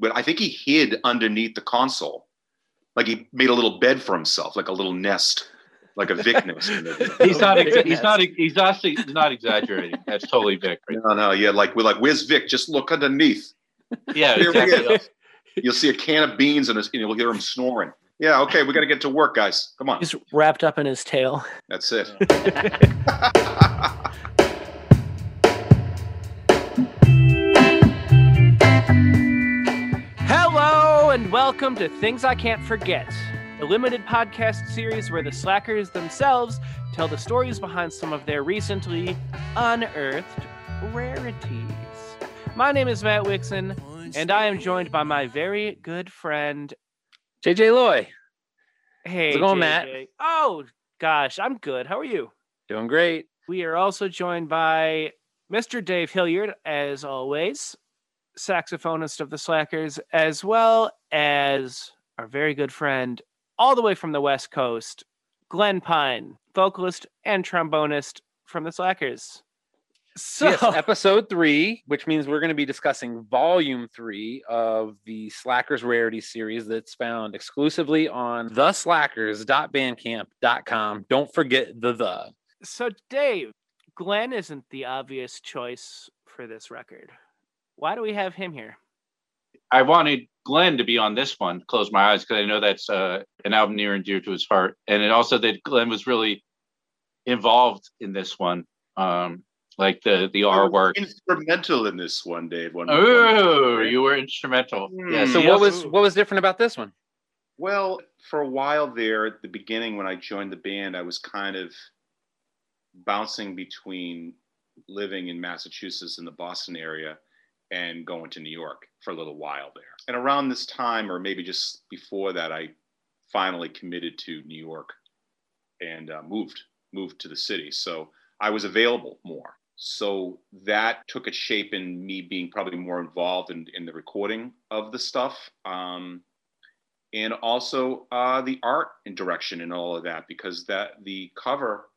but I think he hid underneath the console, like he made a little bed for himself, like a little nest, like a Vic nest. he's not. Ex- he's not. He's actually not exaggerating. That's totally Vic. Right? No, no, yeah, like we're like, where's Vic? Just look underneath. Yeah, Here exactly. You'll see a can of beans and you'll hear him snoring. Yeah, okay, we got to get to work, guys. Come on. He's wrapped up in his tail. That's it. Hello and welcome to Things I Can't Forget, a limited podcast series where the slackers themselves tell the stories behind some of their recently unearthed rarities. My name is Matt Wixon, and I am joined by my very good friend JJ Loy. Hey, How's it going, JJ. Matt? Oh gosh, I'm good. How are you? Doing great. We are also joined by Mr. Dave Hillyard, as always, saxophonist of the Slackers, as well as our very good friend, all the way from the West Coast, Glen Pine, vocalist and trombonist from the Slackers. So, Yes, episode three, which means we're going to be discussing volume three of the Slackers Rarity series that's found exclusively on theslackers.bandcamp.com. Don't forget the the. so Dave, Glenn isn't the obvious choice for this record. Why do we have him here? I wanted Glenn to be on this one. Close my eyes because I know that's uh, an album near and dear to his heart, and it also that Glenn was really involved in this one. Um, like the the R work. Instrumental in this one, Dave. One, Oh, one- you were instrumental. Hmm. Yeah. So he what was what was different about this one? Well, for a while there, at the beginning when I joined the band, I was kind of bouncing between living in Massachusetts in the Boston area and going to New York for a little while there. And around this time, or maybe just before that, I finally committed to New York and uh, moved moved to the city. So I was available more. So that took a shape in me being probably more involved in, in the recording of the stuff. Um, and also uh, the art and direction and all of that because that the cover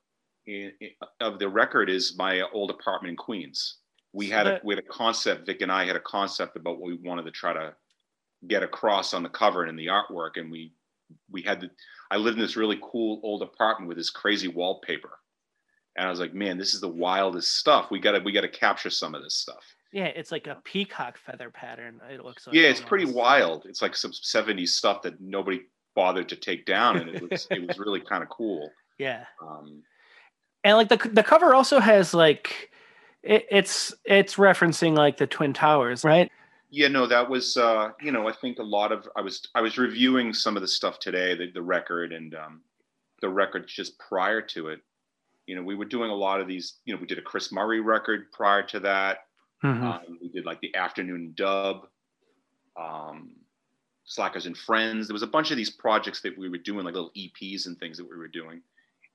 in, in- of the record is my old apartment in Queens. We had a, we had a concept. Vic and I had a concept about what we wanted to try to get across on the cover and in the artwork, and we we had the. I lived in this really cool old apartment with this crazy wallpaper, and I was like, man, this is the wildest stuff. We got to we got to capture some of this stuff. Yeah, it's like a peacock feather pattern. It looks like Yeah, it's pretty wild. It's like some '70s stuff that nobody bothered to take down, and it was it was really kind of cool. Yeah. Um, and like the the cover also has like it, it's it's referencing like the twin towers right yeah, no, that was uh, you know I think a lot of I was I was reviewing some of the stuff today, the, the record and um, the records just prior to it. You know, we were doing a lot of these. You know, we did a Chris Murray record prior to that. Um, we did like the afternoon dub, um, Slackers and Friends. There was a bunch of these projects that we were doing, like little EPs and things that we were doing,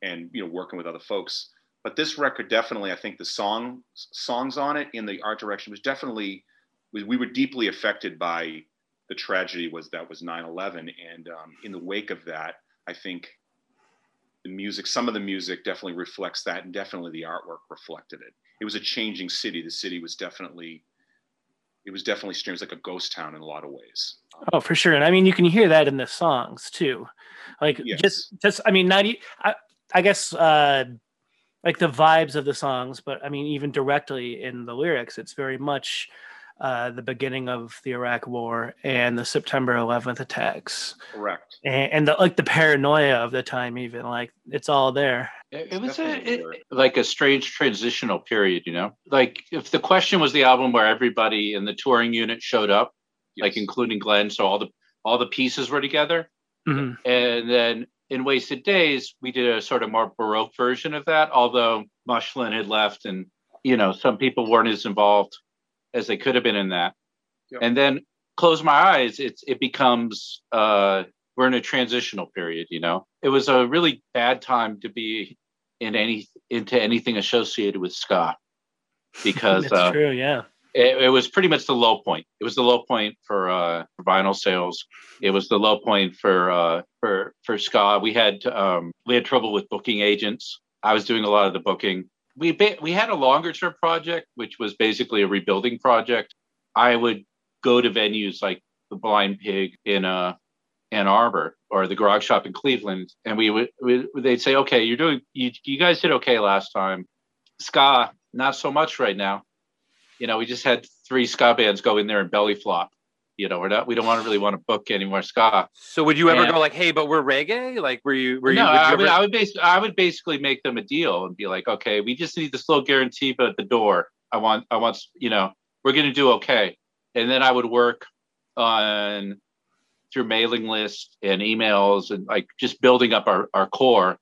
and you know, working with other folks. But this record definitely, I think the song songs on it in the art direction was definitely we, we were deeply affected by the tragedy was that was 9/11, and um, in the wake of that, I think the music, some of the music definitely reflects that, and definitely the artwork reflected it. It was a changing city. The city was definitely, it was definitely strange, like a ghost town in a lot of ways. Um, oh for sure and i mean you can hear that in the songs too like Yes. just just i mean not I guess uh like the vibes of the songs but i mean even directly in the lyrics it's very much uh the beginning of the iraq war and the september 11th attacks correct. and, and the like the paranoia of the time even like it's all there It, it was a, it, like a strange transitional period, you know. Like if the question was the album where everybody in the touring unit showed up, like including Glenn, so all the all the pieces were together, Mhm. and then in Wasted Days we did a sort of more baroque version of that. Although Mushlin had left, and you know some people weren't as involved as they could have been in that. Yep. And then Close My Eyes, it's it becomes uh, we're in a transitional period. You know, it was a really bad time to be in any into anything associated with ska because That's uh, true yeah it, it was pretty much the low point. It was the low point for uh, vinyl sales. It was the low point for uh, for for ska. We had um, we had trouble with booking agents. I was doing a lot of the booking. We ba- we had a longer term project, which was basically a rebuilding project. I would go to venues like the Blind Pig in uh, Ann Arbor or the Garage Shop in Cleveland, and we would we, they'd say, "Okay, you're doing you, you guys did okay last time. Ska, not so much right now. You know, we just had three ska bands go in there and belly flop. You know, we're not we don't want to really want to book any more ska. So would you ever And- go like, "Hey, but we're reggae"? Like, were you were you? no, would you I, would, ever- I would basically I would basically make them a deal and be like, okay, we just need this little guarantee, but at the door, I want I want you know we're gonna do okay, and then I would work on through mailing lists and emails and like just building up our our core,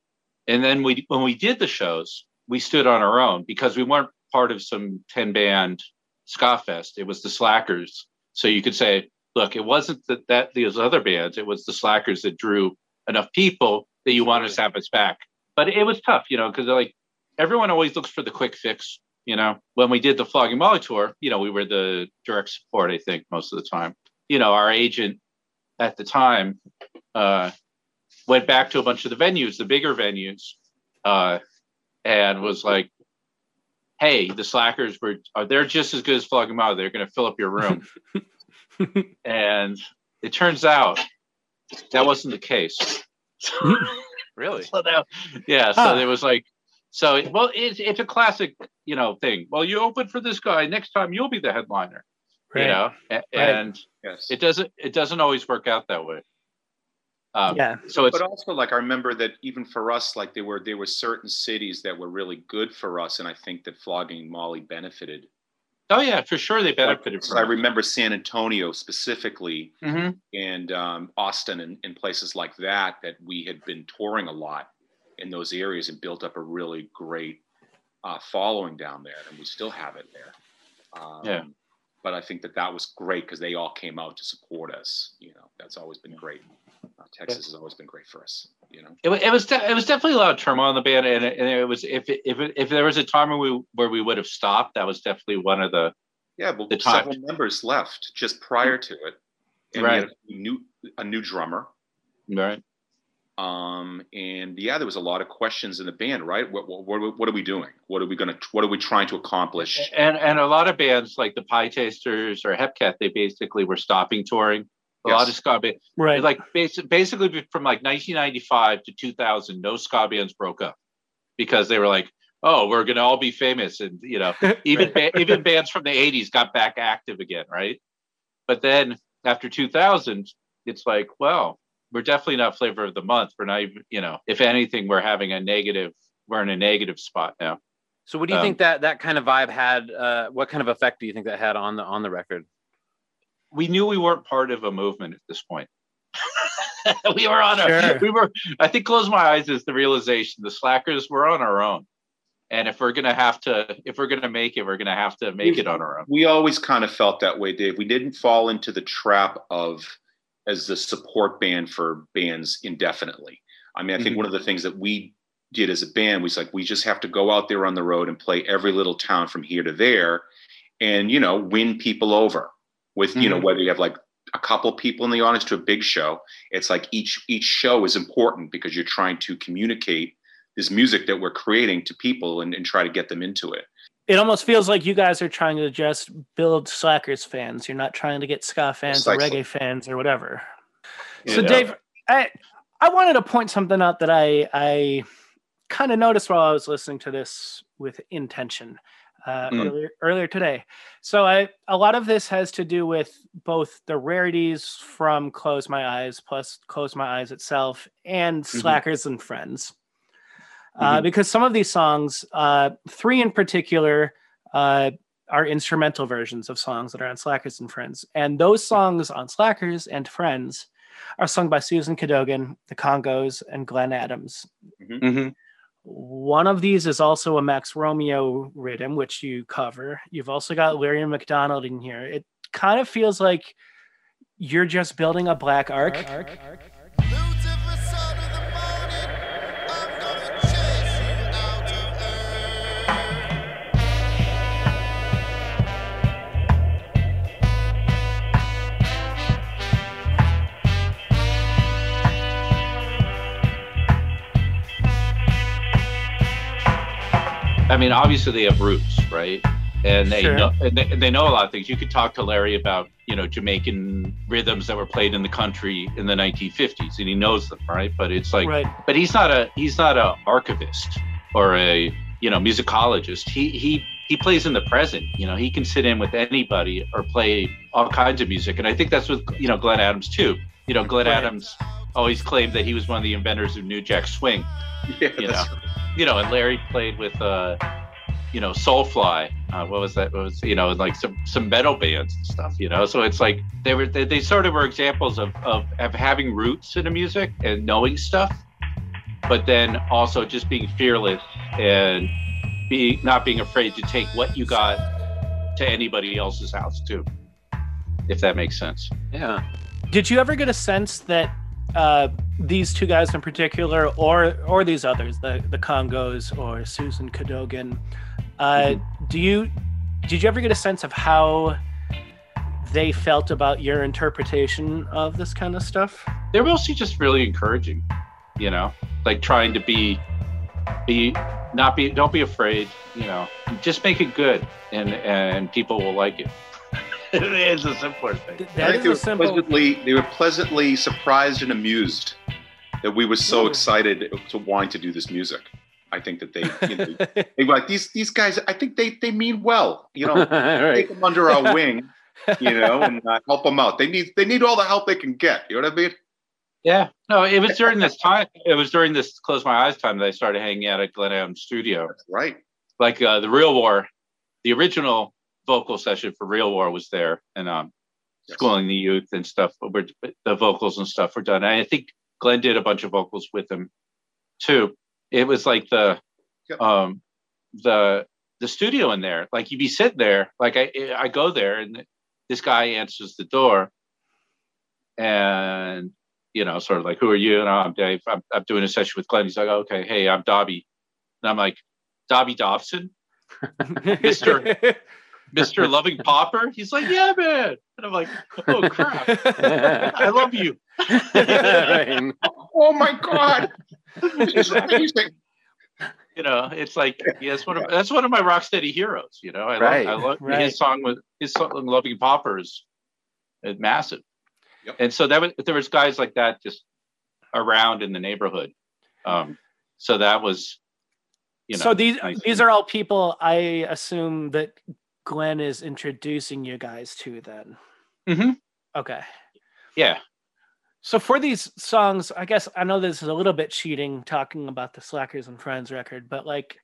and then we when we did the shows, we stood on our own because we weren't part of some ten band ska fest. It was the Slackers, so you could say, look, it wasn't that that these other bands, it was the Slackers that drew enough people that you want us to have us back. But it was tough, you know, because like everyone always looks for the quick fix. You know, when we did the Flogging Molly tour, you know, we were the direct support, I think, most of the time. You know, our agent at the time uh, went back to a bunch of the venues, the bigger venues, uh, and was like, "Hey, the Slackers were are they're just as good as Flogging Molly. They're going to fill up your room." and it turns out that wasn't the case. really? So that, yeah, so Huh. there was like, so it- well, it's it's a classic, you know, thing. Well, you open for this guy next time, you'll be the headliner, you know, A- and Yes. it doesn't it doesn't always work out that way. Um, Yeah. So it's but also like I remember that even for us, like there were there were certain cities that were really good for us, and I think that flogging Molly benefited. oh yeah, for sure they benefited So I remember San Antonio specifically, Mhm. and um, Austin and, and places like that that we had been touring a lot in those areas and built up a really great uh, following down there, and we still have it there. Um, Yeah. But I think that that was great because they all came out to support us. You know, that's always been great. Texas has always been great for us. You know. It, it was de- it was definitely a lot of turmoil in the band, and it, and it was if it, if it, if there was a time where we where we would have stopped, that was definitely one of the Yeah, but The several members left just prior to it, and we had a new a new drummer. right. Um, and yeah, there was a lot of questions in the band, right? What what, what, what are we doing? What are we gonna? What are we trying to accomplish? And and a lot of bands like the Pietasters or Hepcat, they basically were stopping touring. A lot Yes. of ska bands, Right. like basi- basically from like 1995 to 2000, no ska bands broke up because they were like, oh, we're gonna all be famous, and you know, even ba- even bands from the 80s got back active again, right? But then after 2000, it's like, well, we're definitely not flavor of the month. We're not even, you know, if anything, we're having a negative. We're in a negative spot now. So what do you Um, think that that kind of vibe had? Uh, what kind of effect do you think that had on the on the record? We knew we weren't part of a movement at this point. we were on Sure. our, we were, I think close my eyes is the realization the slackers were on our own. And if we're going to have to, if we're going to make it, we're going to have to make it on our own. We always kind of felt that way, Dave. We didn't fall into the trap of as the support band for bands indefinitely. I mean, I think Mhm. one of the things that we did as a band was like we just have to go out there on the road and play every little town from here to there, and you know, win people over with you know Mhm. whether you have like a couple people in the audience to a big show. It's like each each show is important because you're trying to communicate this music that we're creating to people and, and try to get them into it. It almost feels like you guys are trying to just build Slackers fans. You're not trying to get ska fans or reggae fans or whatever. You So know? Dave, I I wanted to point something out that I I kind of noticed while I was listening to this with intention uh, Mm. earlier earlier today. So I a lot of this has to do with both the rarities from Close My Eyes plus Close My Eyes itself and Slackers and Friends. Uh, Mhm. because some of these songs, uh, three in particular, uh, are instrumental versions of songs that are on Slackers and Friends. And those songs on Slackers and Friends are sung by Susan Cadogan, the Congos, and Glen Adams. Mhm. One of these is also a Max Romeo rhythm, which you cover. You've also got Larry McDonald in here. It kind of feels like you're just building a Black Ark. Lucifer, I mean, obviously they have roots, right? and they Sure. know and they, and they know a lot of things. You could talk to Larry about you know Jamaican rhythms that were played in the country in the 1950s, and he knows them, right? But it's like, right. but he's not a he's not a archivist or a you know musicologist. He he he plays in the present. You know, he can sit in with anybody or play all kinds of music, and I think that's with you know Glen Adams too. You know, Glenn Right. Adams always claimed that he was one of the inventors of New Jack Swing Yeah, you that's- you know, and Larry played with, uh, you know, Soulfly. Uh, what was that? What was you know, like some some metal bands and stuff. You know, so it's like they were they, they sort of were examples of, of of having roots in the music and knowing stuff, but then also just being fearless and be not being afraid to take what you got to anybody else's house too, if that makes sense. Yeah. Did you ever get a sense that uh, these two guys in particular, or or these others, the the Congos or Susan Cadogan, uh, do you did you ever get a sense of how they felt about your interpretation of this kind of stuff? they're mostly just really encouraging you know like trying to be be not be don't be afraid you know just make it good and and people will like it it's a simpler thing Th- I think is they a were simple. pleasantly they were pleasantly surprised and amused that we were so Ooh. excited to want to do this music. I think that they you know, they were like these these guys. I think they they mean well. You know, take right. them under our wing. You know, and uh, help them out. They need they need all the help they can get. You know what I mean? yeah no it was during this time it was during this close my eyes time that i started hanging out at glen adams studio Right. like uh, the real war the original vocal session for real war was there and um Yes. schooling the youth and stuff were the vocals and stuff were done. And i think glenn did a bunch of vocals with him too. It was like the Yep. um the the studio in there. Like you'd be sitting there like i i go there and this guy answers the door and you know sort of like who are you? And i'm dave. I'm, I'm doing a session with glenn. He's like okay. Hey i'm dobby. And i'm like dobby dobson? Mr. mr loving pauper he's like yeah man and i'm like oh crap i love you right. Oh my God! it's amazing. you know, it's like yeah, that's one of that's one of my rocksteady heroes. You know, I Right, love, I love right. his song with his song "Loving Pauper" is, is massive, Yep. and so that was there was guys like that just around in the neighborhood. Um, so that was, you know, so these nice. these are all people I assume that Glenn is introducing you guys to. Then, Mhm. okay. yeah, So for these songs, I guess I know this is a little bit cheating talking about the Slackers and Friends record, but like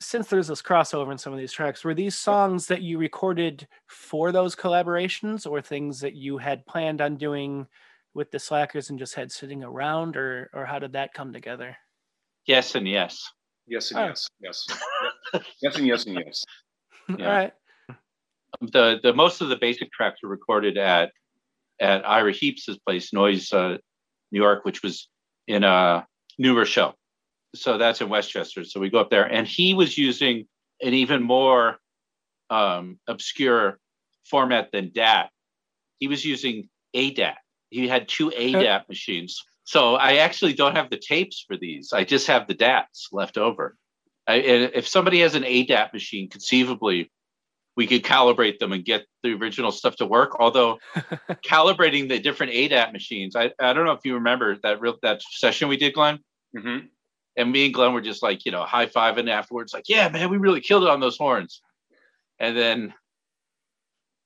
since there's this crossover in some of these tracks, were these songs that you recorded for those collaborations or things that you had planned on doing with the Slackers and just had sitting around or or how did that come together? yes, and yes. Yes and Oh. yes, yes, yes and yes and yes. Yeah. All right. The the most of the basic tracks were recorded at at Ira Heaps's place, Noise, uh, New York, which was in uh, New Rochelle. So that's in Westchester. So we go up there, and he was using an even more um, obscure format than DAT. He was using ADAT. He had two ADAT machines. So I actually don't have the tapes for these. I just have the DATs left over. I, and if somebody has an ADAT machine, conceivably, we could calibrate them and get the original stuff to work. Although calibrating the different ADAT machines, I, I don't know if you remember that real that session we did, Glenn. hmm And me and Glenn were just like, you know, high fiving afterwards, like, yeah, man, we really killed it on those horns. And then,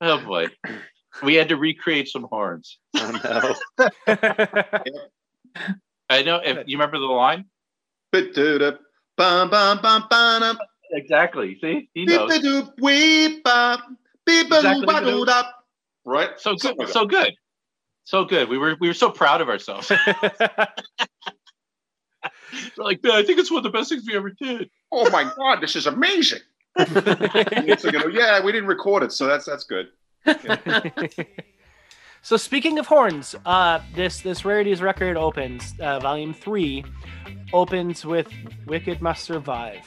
oh boy, we had to recreate some horns. Oh, no. I know if you remember the line. Ba-do-da, bum, bum, bum, ba-dum, Exactly. See, he knows. Exactly. Right? So good. Like So good. So good. We were we were so proud of ourselves. We're like, man, I think it's one of the best things we ever did. oh my god, this is amazing. And so, you know, yeah, we didn't record it, so that's that's good. so speaking of horns, uh, this this rarities record opens uh, volume three opens with "Wicked Must Survive,"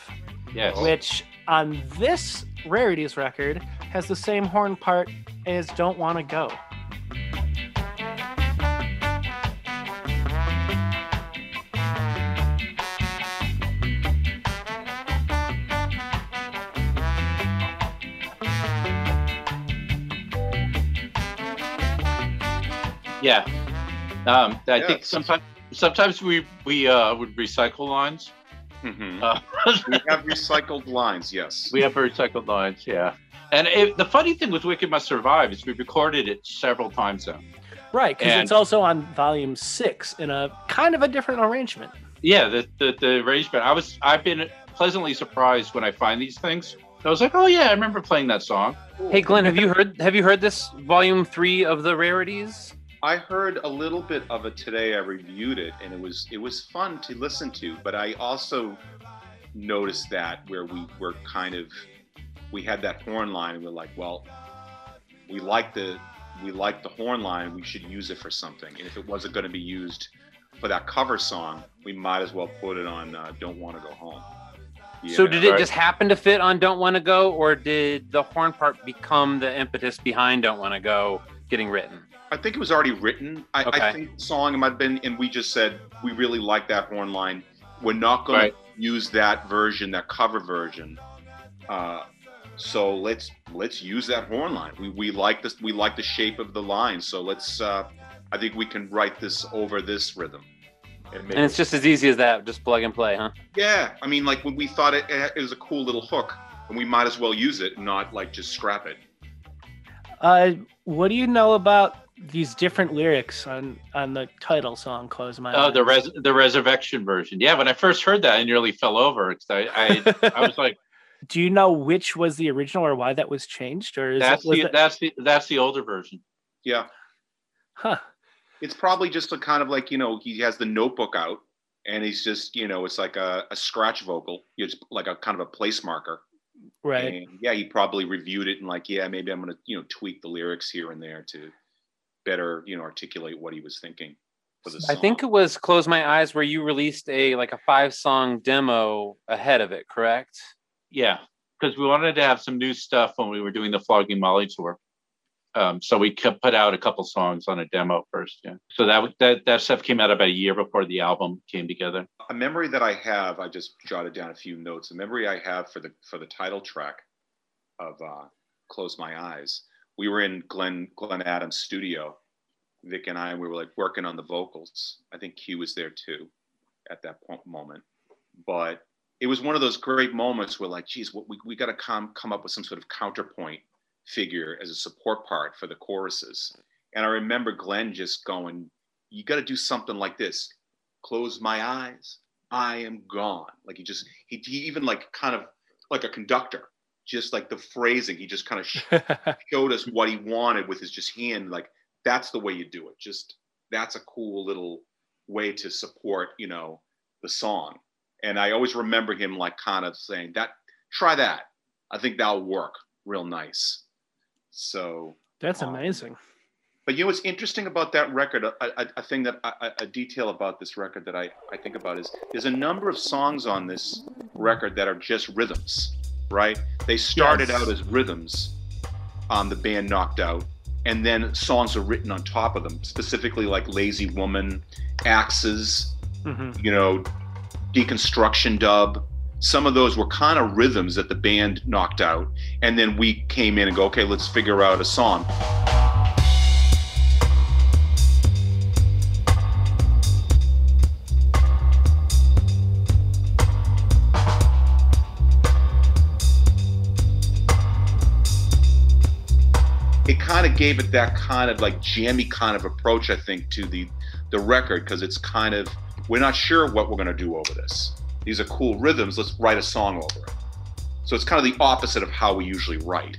Yes. Which on this rarities record has the same horn part as Don't Wanna Go. Yeah. Um, I yeah, think sometimes sometimes we we uh, would recycle lines Mhm. Uh, we have recycled lines, yes. we have recycled lines, yeah. And it, the funny thing with Wicked Must Survive is we recorded it several times now. Right, because it's also on volume six in a kind of a different arrangement. Yeah, the, the the arrangement. I was I've been pleasantly surprised when I find these things. I was like, oh yeah, I remember playing that song. Hey Glenn, have you heard have you heard this volume three of the rarities? I heard a little bit of it today. I reviewed it, and it was it was fun to listen to. But I also noticed that where we were kind of we had that horn line, and we're like, well, we like the we like the horn line. We should use it for something. And if it wasn't going to be used for that cover song, we might as well put it on uh, "Don't Want to Go Home." So Yeah. did it Right. just happen to fit on Don't Want to Go, or did the horn part become the impetus behind Don't Want to Go getting written? I think it was already written. I, Okay. I think the song might have been, and we just said we really like that horn line. We're not going Right. to use that version, that cover version. Uh, so let's let's use that horn line. We we like this. We like the shape of the line. So let's. Uh, I think we can write this over this rhythm. And, make And it's it- just as easy as that, just plug and play, huh? yeah. I mean, like when we thought it, it was a cool little hook, and we might as well use it, and not like just scrap it. Uh, what do you know about these different lyrics on on the title song "Close My Oh, Eyes"? the res the resurrection version. Yeah, when I first heard that, I nearly fell over. 'cause I, I I was like, Do you know which was the original or why that was changed, or is that's it, was the it- that's the that's the older version. Yeah. huh? it's probably just a kind of like you know he has the notebook out and he's just you know it's like a, a scratch vocal it's like a kind of a place marker Right. and yeah he probably reviewed it and like yeah maybe i'm gonna you know tweak the lyrics here and there to better you know articulate what he was thinking for the I think it was Close My Eyes where you released a like a five song demo ahead of it, correct? Yeah, because we wanted to have some new stuff when we were doing the Flogging Molly tour. Um, so we kept, put out a couple songs on a demo first. Yeah. So that that that stuff came out about a year before the album came together. a memory that I have, I just jotted down a few notes. A memory I have for the for the title track of uh, "Close My Eyes." We were in Glenn Glen Adams' studio. Vic and I, we were like working on the vocals. I think Q was there too at that point, moment. But it was one of those great moments where, like, geez, we we got to come come up with some sort of counterpoint figure as a support part for the choruses. And I remember Glenn just going, "You got to do something like this." close my eyes i am gone like he just he, he even like kind of like a conductor just like the phrasing he just kind of sh- showed us what he wanted with his just hand like that's the way you do it just that's a cool little way to support you know the song and i always remember him like kind of saying that try that i think that'll work real nice so That's Um, amazing. but you know what's interesting about that record? A, a, a thing that a, a detail about this record that I, I think about is there's a number of songs on this record that are just rhythms, right? They started Yes. out as rhythms. Um, the band knocked out, and then songs are written on top of them, specifically like "Lazy Woman," "Axes," hmm you know, "Deconstruction Dub." Some of those were kind of rhythms that the band knocked out, and then we came in and go, okay, let's figure out a song. Gave it that kind of like jammy kind of approach i think to the the record because it's kind of we're not sure what we're going to do over this these are cool rhythms let's write a song over it so it's kind of the opposite of how we usually write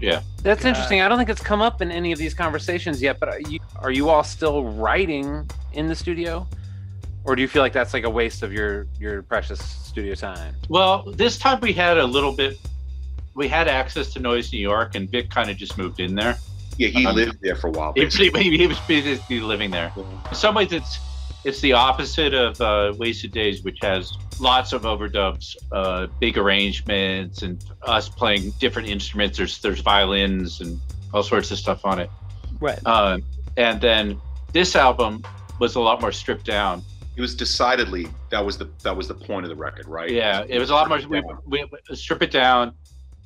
Yeah, That's Yeah. interesting. I don't think it's come up in any of these conversations yet, but are you, are you all still writing in the studio? Or do you feel like that's like a waste of your your precious studio time? Well, this time we had a little bit. We had access to Noise New York, and Vic kind of just moved in there. yeah he Um, lived there for a while He was, he was basically living there. In some ways, it's it's the opposite of uh, Wasted Days, which has lots of overdubs, uh, big arrangements, and us playing different instruments. There's there's violins and all sorts of stuff on it. Right. Uh, and then this album was a lot more stripped down. it was decidedly that was the that was the point of the record right Yeah, it was a lot more. We, we, we strip it down,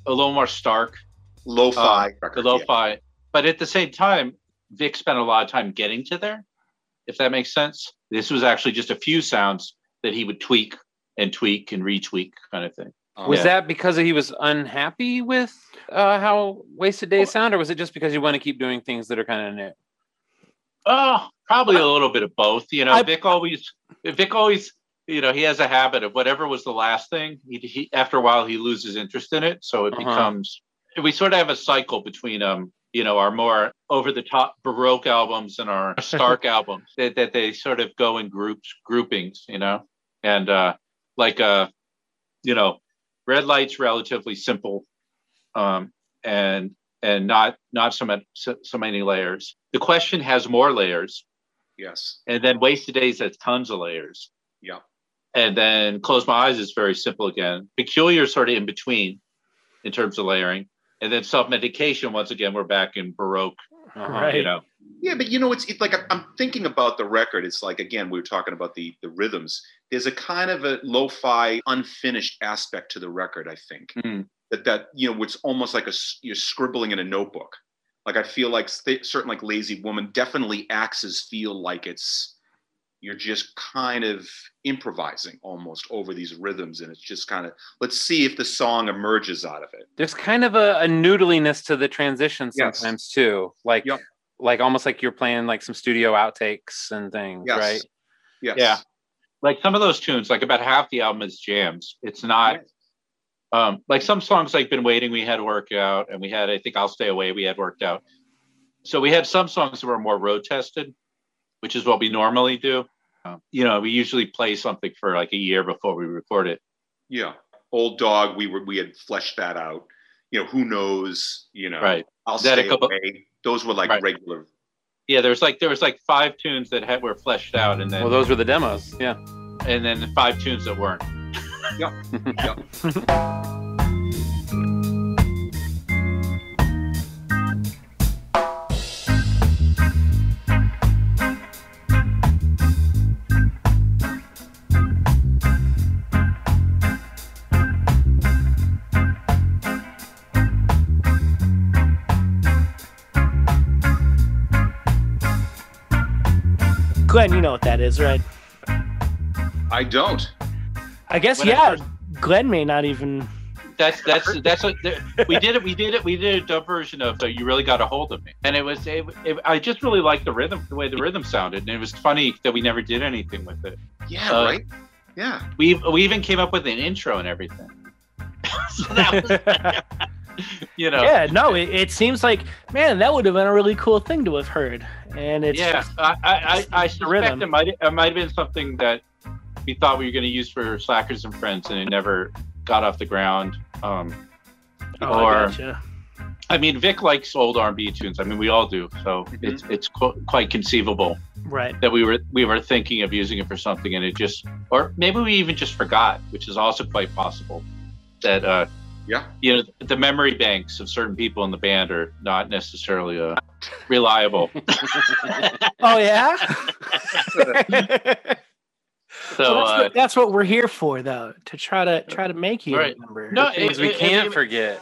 a little more stark, lo-fi uh, record, the lo-fi. But at the same time, Vic spent a lot of time getting to there, if that makes sense. This was actually just a few sounds that he would tweak and tweak and retweak kind of thing. Um, Was Yeah. that because he was unhappy with uh, how Wasted Days sound, or was it just because you want to keep doing things that are kind of new? Oh, probably a little bit of both. You know, I- Vic always, Vic always, you know, he has a habit of whatever was the last thing. He, he after a while he loses interest in it, so it Uh-huh. becomes. We sort of have a cycle between um, you know, our more over the top baroque albums and our stark albums that, that they sort of go in groups, groupings, you know, and uh, like uh, you know, red lights relatively simple, um, and and not not so much so, so many layers. The question has more layers, Yes. and then wasted days has tons of layers. Yeah. And then close my eyes is very simple again. Peculiar sort of in between in terms of layering. And then self medication, once again, we're back in Baroque, Uh-huh. Right. you know. Yeah, but you know, it's, it's like I'm- I'm thinking about the record. It's like again, we were talking about the the rhythms. There's a kind of a lo-fi, unfinished aspect to the record. I think Mhm. that that you know, it's almost like a, you're scribbling in a notebook. Like I feel like st- certain like Lazy Woman definitely axes feel like it's you're just kind of improvising almost over these rhythms, and it's just kind of let's see if the song emerges out of it. There's kind of a, a noodliness to the transition Yes. sometimes too, like Yep. like almost like you're playing like some studio outtakes and things, Yes. right? Yes. Yeah. Like some of those tunes, like about half the album is jams. It's not um like some songs like Been Waiting, we had worked out, and we had I think I'll Stay Away, we had worked out. So we had some songs that were more road tested, which is what we normally do. Um, you know, we usually play something for like a year before we record it. Yeah. Old dog, we were we had fleshed that out. You know, who knows, you know. Right. I'll That a stay couple- away. Those were like Right. regular. Yeah, there was like there was like five tunes that had were fleshed out, and then Well, those were the demos. Yeah. and then five tunes that weren't. Glenn, you know what that is, right? I don't. I guess When I yeah. first- Glenn may not even. That's that's that's what we did it. We did it. We did a dub version of "You Really Got a Hold of Me," and it was. It, it, I just really liked the rhythm, the way the rhythm sounded, and it was funny that we never did anything with it. Yeah, Uh, right? Yeah. We we even came up with an intro and everything. so that was, you know, yeah, no, it, it seems like man, that would have been a really cool thing to have heard, and it's yeah. I I, I, I the suspect it might it might have been something that we thought we were going to use for Slackers and Friends, and it never got off the ground. Um, oh, I or- gotcha. I mean, Vic likes old R&B tunes. I mean, we all do. So it's it's qu- quite conceivable right. that we were we were thinking of using it for something, and it just, or maybe we even just forgot, which is also quite possible. That uh, Yeah. you know, the memory banks of certain people in the band are not necessarily uh, reliable. Oh yeah. So, So that's, uh, what, that's what we're here for, though, to try to try to make you Right. remember. No, Things it- we it- can't it- forget.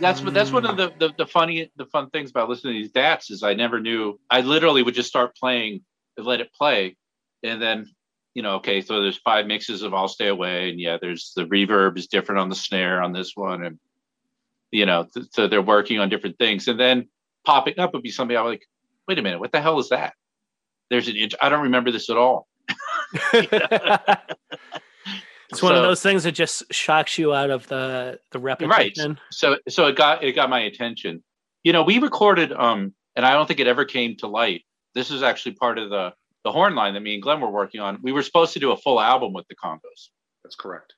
that's what that's one of the, the the funny the fun things about listening to these dats is I never knew I literally would just start playing and let it play and then you know okay so there's five mixes of I'll stay away and yeah there's the reverb is different on the snare on this one and you know th- so they're working on different things. And then popping up would be something I'm like wait a minute what the hell is that? There's an int- I don't remember this at all. It's one of those things that just shocks you out of the the repetition. Right. so so it got it got my attention. You know we recorded um and i don't think it ever came to light. This is actually part of the the horn line that me and glenn were working on we were supposed to do a full album with the congos That's correct.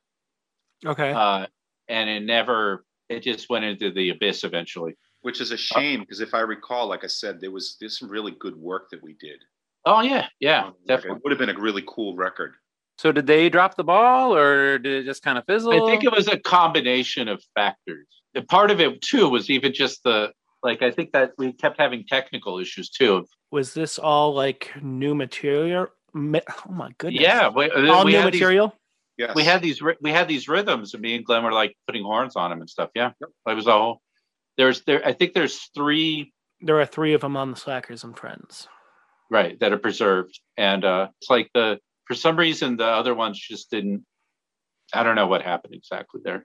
Okay. uh and it never it just went into the abyss eventually Which is a shame because if I recall, like I said, there was there's some really good work that we did. oh yeah yeah on the definitely It would have been a really cool record. So did they drop the ball, or did it just kind of fizzle? i think it was a combination of factors and part of it too was even just the like i think that we kept having technical issues too Was this all like new material? Oh my goodness. yeah we, All we new had these- material. Yes. we had these we had these rhythms and me and glenn were like putting horns on them and stuff yeah it was all there's there i think there's three There are three of them on the Slackers and Friends. right that are preserved and uh it's like the for some reason the other ones just didn't i don't know what happened exactly there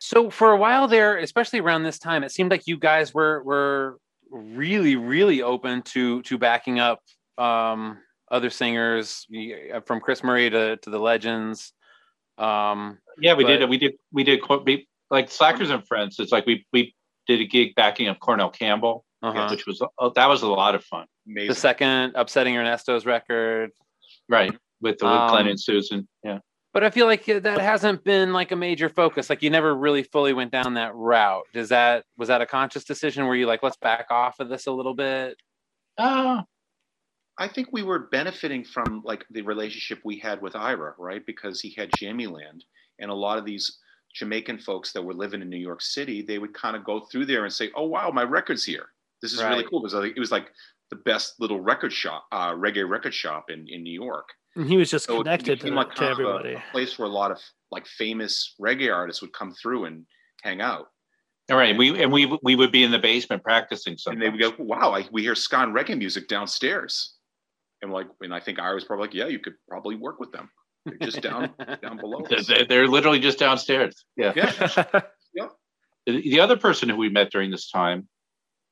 So for a while there, especially around this time, it seemed like you guys were were really really open to to backing up um, other singers uh, from Chris Murray to to the legends. Um, yeah we did But- it we did we did we, like slackers and friends it's like we we did a gig backing up cornell campbell uh-huh. which was oh, that was a lot of fun Amazing. The second upsetting Ernesto's record, right with the with Um, glenn and susan yeah but I feel like that hasn't been like a major focus. Like you never really fully went down that route. Does that was that a conscious decision where you like let's back off of this a little bit? uh, I think we were benefiting from like the relationship we had with Ira, right? Because he had Jammyland, and a lot of these Jamaican folks that were living in New York City, they would kind of go through there and say, "Oh wow, my record's here. This is really Right. cool." Because it was like the best little record shop, uh, reggae record shop in in New York. And he was just So it connected to, became like to kind of a- everybody. a place where a lot of like famous reggae artists would come through and hang out. all right we and we we would be in the basement practicing something. and they would go, "Wow, I, we hear ska and reggae music downstairs." And like, and I think I was probably like, "Yeah, you could probably work with them. They're just down down below." they're, they're literally just downstairs yeah Yeah, the, the other person who we met during this time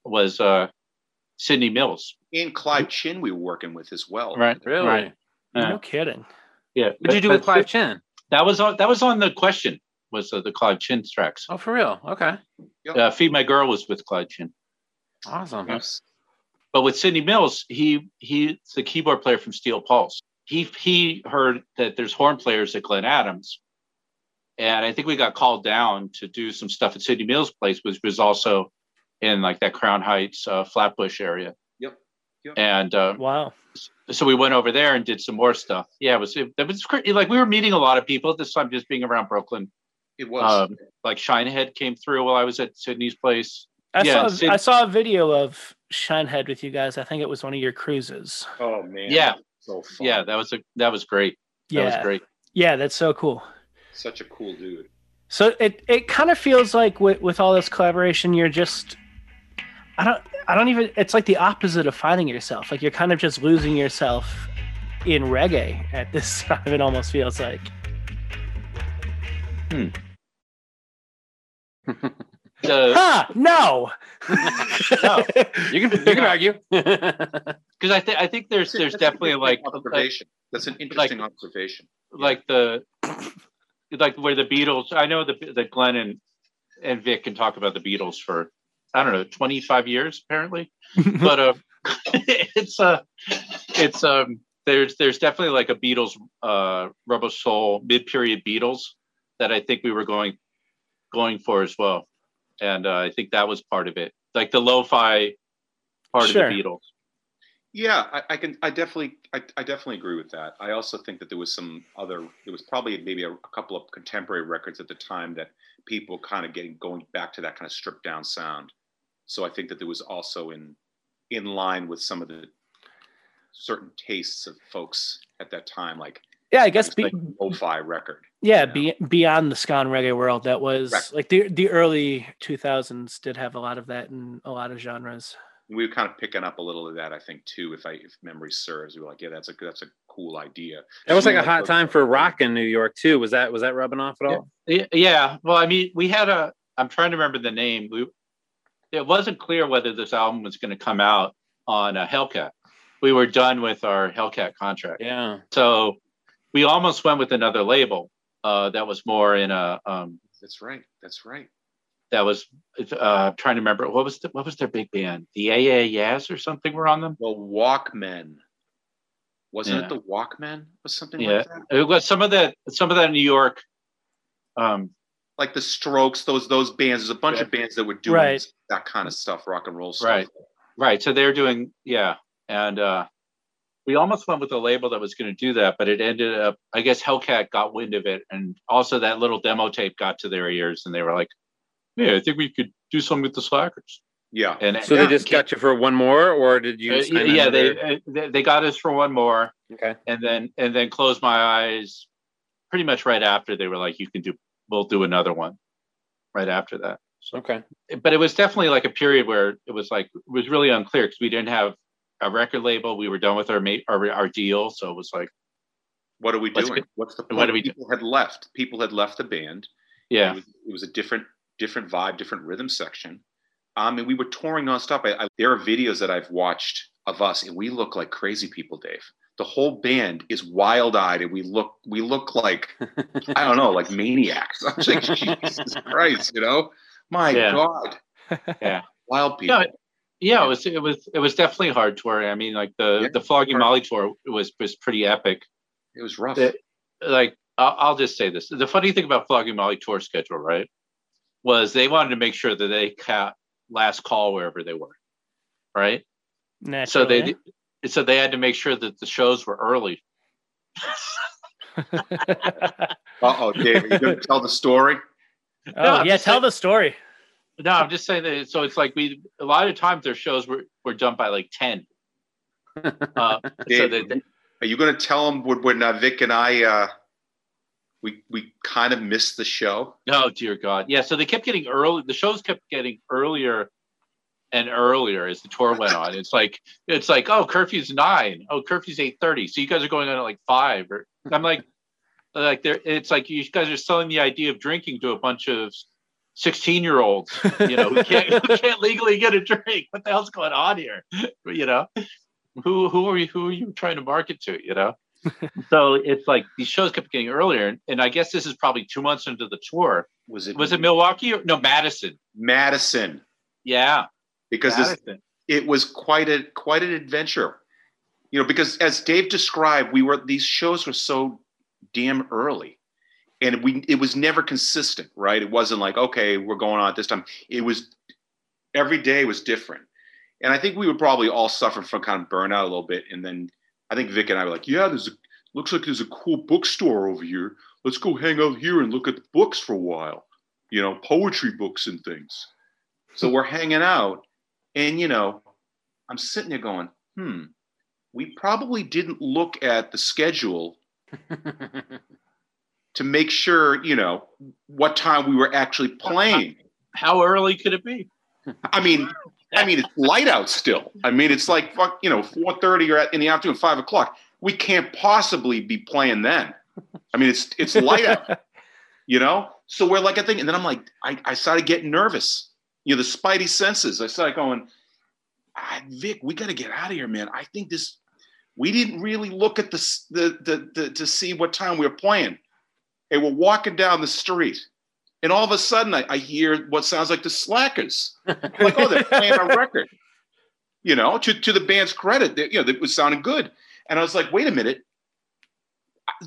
was uh sidney mills and Clive Chin we were working with as well. right Really? right yeah, no kidding. yeah. What did you do with But- Clive Chin? that was on that was on the question was uh, the clive chin tracks Oh, for real? Okay, uh, feed my girl was with clive chin awesome. Yes. but with Sidney Mills, he he's the keyboard player from Steel Pulse. He he heard that there's horn players at Glen Adams, and I think we got called down to do some stuff at Sidney Mills' place, which was also in like that Crown Heights, uh, Flatbush area. Yep. Yep. And uh, Wow. So we went over there and did some more stuff. Yeah, it was it, it was great. Like we were meeting a lot of people at this time, just being around Brooklyn. It was. Um, like Shinehead came through while I was at Sidney's place. I Yeah, saw Sid- I saw a video of Shinehead with you guys. I think it was one of your cruises. oh man. yeah. So fun. Yeah, that was a that was great. That Yeah. was great. Yeah, that's so cool. Such a cool dude. So it it kind of feels like with with all this collaboration, you're just I don't I don't even it's like the opposite of finding yourself. Like you're kind of just losing yourself in reggae at this time. It almost feels like. Hmm. The- Ha! No. No. You can you can argue. because I think I think there's there's That's definitely like interesting observation. That's an interesting observation. like the like where the Beatles. I know that that Glenn and and Vic can talk about the Beatles for I don't know 25 years apparently, but uh, it's uh it's um there's there's definitely like a Beatles uh Rubber Soul mid period Beatles that I think we were going going for as well, and uh, I think that was part of it, like the lo-fi part Sure. of the Beatles. Yeah, I, I can. I definitely. I, I definitely agree with that. I also think that there was some other. There was probably maybe a, a couple of contemporary records at the time that people kind of getting going back to that kind of stripped down sound. So I think that there was also in in line with some of the certain tastes of folks at that time, like yeah, I guess it's be, like lo-fi record. yeah, you know? be, beyond the Scon reggae world, that was Correct. like the the early 2000s did have a lot of that in a lot of genres. we were kind of picking up a little of that, I think, too. If I if memory serves, we were like, yeah, that's a that's a cool idea. That was like We a hot those- time for rock in New York too. Was that was that rubbing off at all? Yeah, yeah. Well, I mean, we had a. I'm trying to remember the name. We. It wasn't clear whether this album was going to come out on a Hellcat. We were done with our Hellcat contract, Yeah. so we almost went with another label uh, that was more in a. Um, That's right. That's right. that was uh, trying to remember what was the, what was their big band? The AA Yaz or something were on them. Well, Walkmen. Wasn't Yeah. it the Walkmen or something Yeah. like that? It was some of that. Some of that New York. Um, Like the Strokes, those those bands. There's a bunch of bands that were doing Right. that kind of stuff, rock and roll stuff. Right. Right. So they're doing, yeah. And uh, we almost went with a label that was going to do that, but it ended up, I guess Hellcat got wind of it. And also that little demo tape got to their ears and they were like, yeah, I think we could do something with the Slackers. Yeah. And So Yeah. they just got you for one more, or did you? Uh, sign yeah, they, another- uh, they they got us for one more, Okay. and then and then closed my eyes. Pretty much right after they were like, "You can do, we'll do another one." Right after that, Okay. but it was definitely like a period where it was like it was really unclear because we didn't have a record label. We were done with our ma- our, our deal, so it was like, What are we doing? good- What's the what point? do we do? People had left. People had left the band. yeah, It was, it was a different, different vibe, different rhythm section. Um, and we were touring nonstop. I, I, there are videos that I've watched of us, and we look like crazy people, Dave. The whole band is wild-eyed, and we look, we look like I don't know, like maniacs. I'm like, Jesus Christ, you know, my Yeah. God, Yeah. wild people. No, yeah. It was it was it was definitely a hard tour. I mean, like the Yeah, the Flogging hard. Molly tour was was pretty epic. it was rough. The- like I'll, I'll just say this: the funny thing about Flogging Molly tour schedule, right, was they wanted to make sure that they caught last call wherever they were, right? So Naturally. They so they had to make sure that the shows were early. Uh oh, Dave, are you going to tell the story? oh I'm yeah, tell saying- the story. No, I'm just saying that. So it's like we a lot of times their shows were were done by like ten. Uh, so Dave, that are you going to tell them when, when uh, Vic and I uh, we we kind of missed the show? Oh dear God! Yeah, so they kept getting early. The shows kept getting earlier and earlier as the tour went on. It's like it's like oh curfew's nine. Oh curfew's eight thirty. So you guys are going on at like five. Or I'm like like there. It's like you guys are selling the idea of drinking to a bunch of sixteen year olds. You know who can't who can't legally get a drink. What the hell's going on here? You know who who are you who are you trying to market to? You know. so it's like these shows kept getting earlier, and, and I guess this is probably two months into the tour. Was it Was it Milwaukee or no Madison? Madison? Yeah, Because this, it was quite a quite an adventure. You know, because as Dave described, we were these shows were so damn early. And we it was never consistent, right? It wasn't like, okay, we're going on at this time. It was every day was different. And I think we would probably all suffer from kind of burnout a little bit. And then I think Vic and I were like, yeah, there's a looks like there's a cool bookstore over here. Let's go hang out here and look at the books for a while. You know, poetry books and things. So we're hanging out, and you know, I'm sitting there going, hmm, we probably didn't look at the schedule to make sure, you know, what time we were actually playing. How early could it be? I mean, I mean, it's light out still. I mean, it's like fuck, you know, four thirty or in the afternoon, five o'clock. We can't possibly be playing then. I mean, it's it's light out, you know. So we're like a thing, and then I'm like, I, I started getting nervous. You know, the spidey senses. I started going, ah, Vic, we got to get out of here, man. I think this. We didn't really look at the, the the the to see what time we were playing, and we're walking down the street, and all of a sudden I, I hear what sounds like the Slackers like, oh, they're playing a record. You know, to, to the band's credit, they, you know, it was sounding good. And I was like, wait a minute,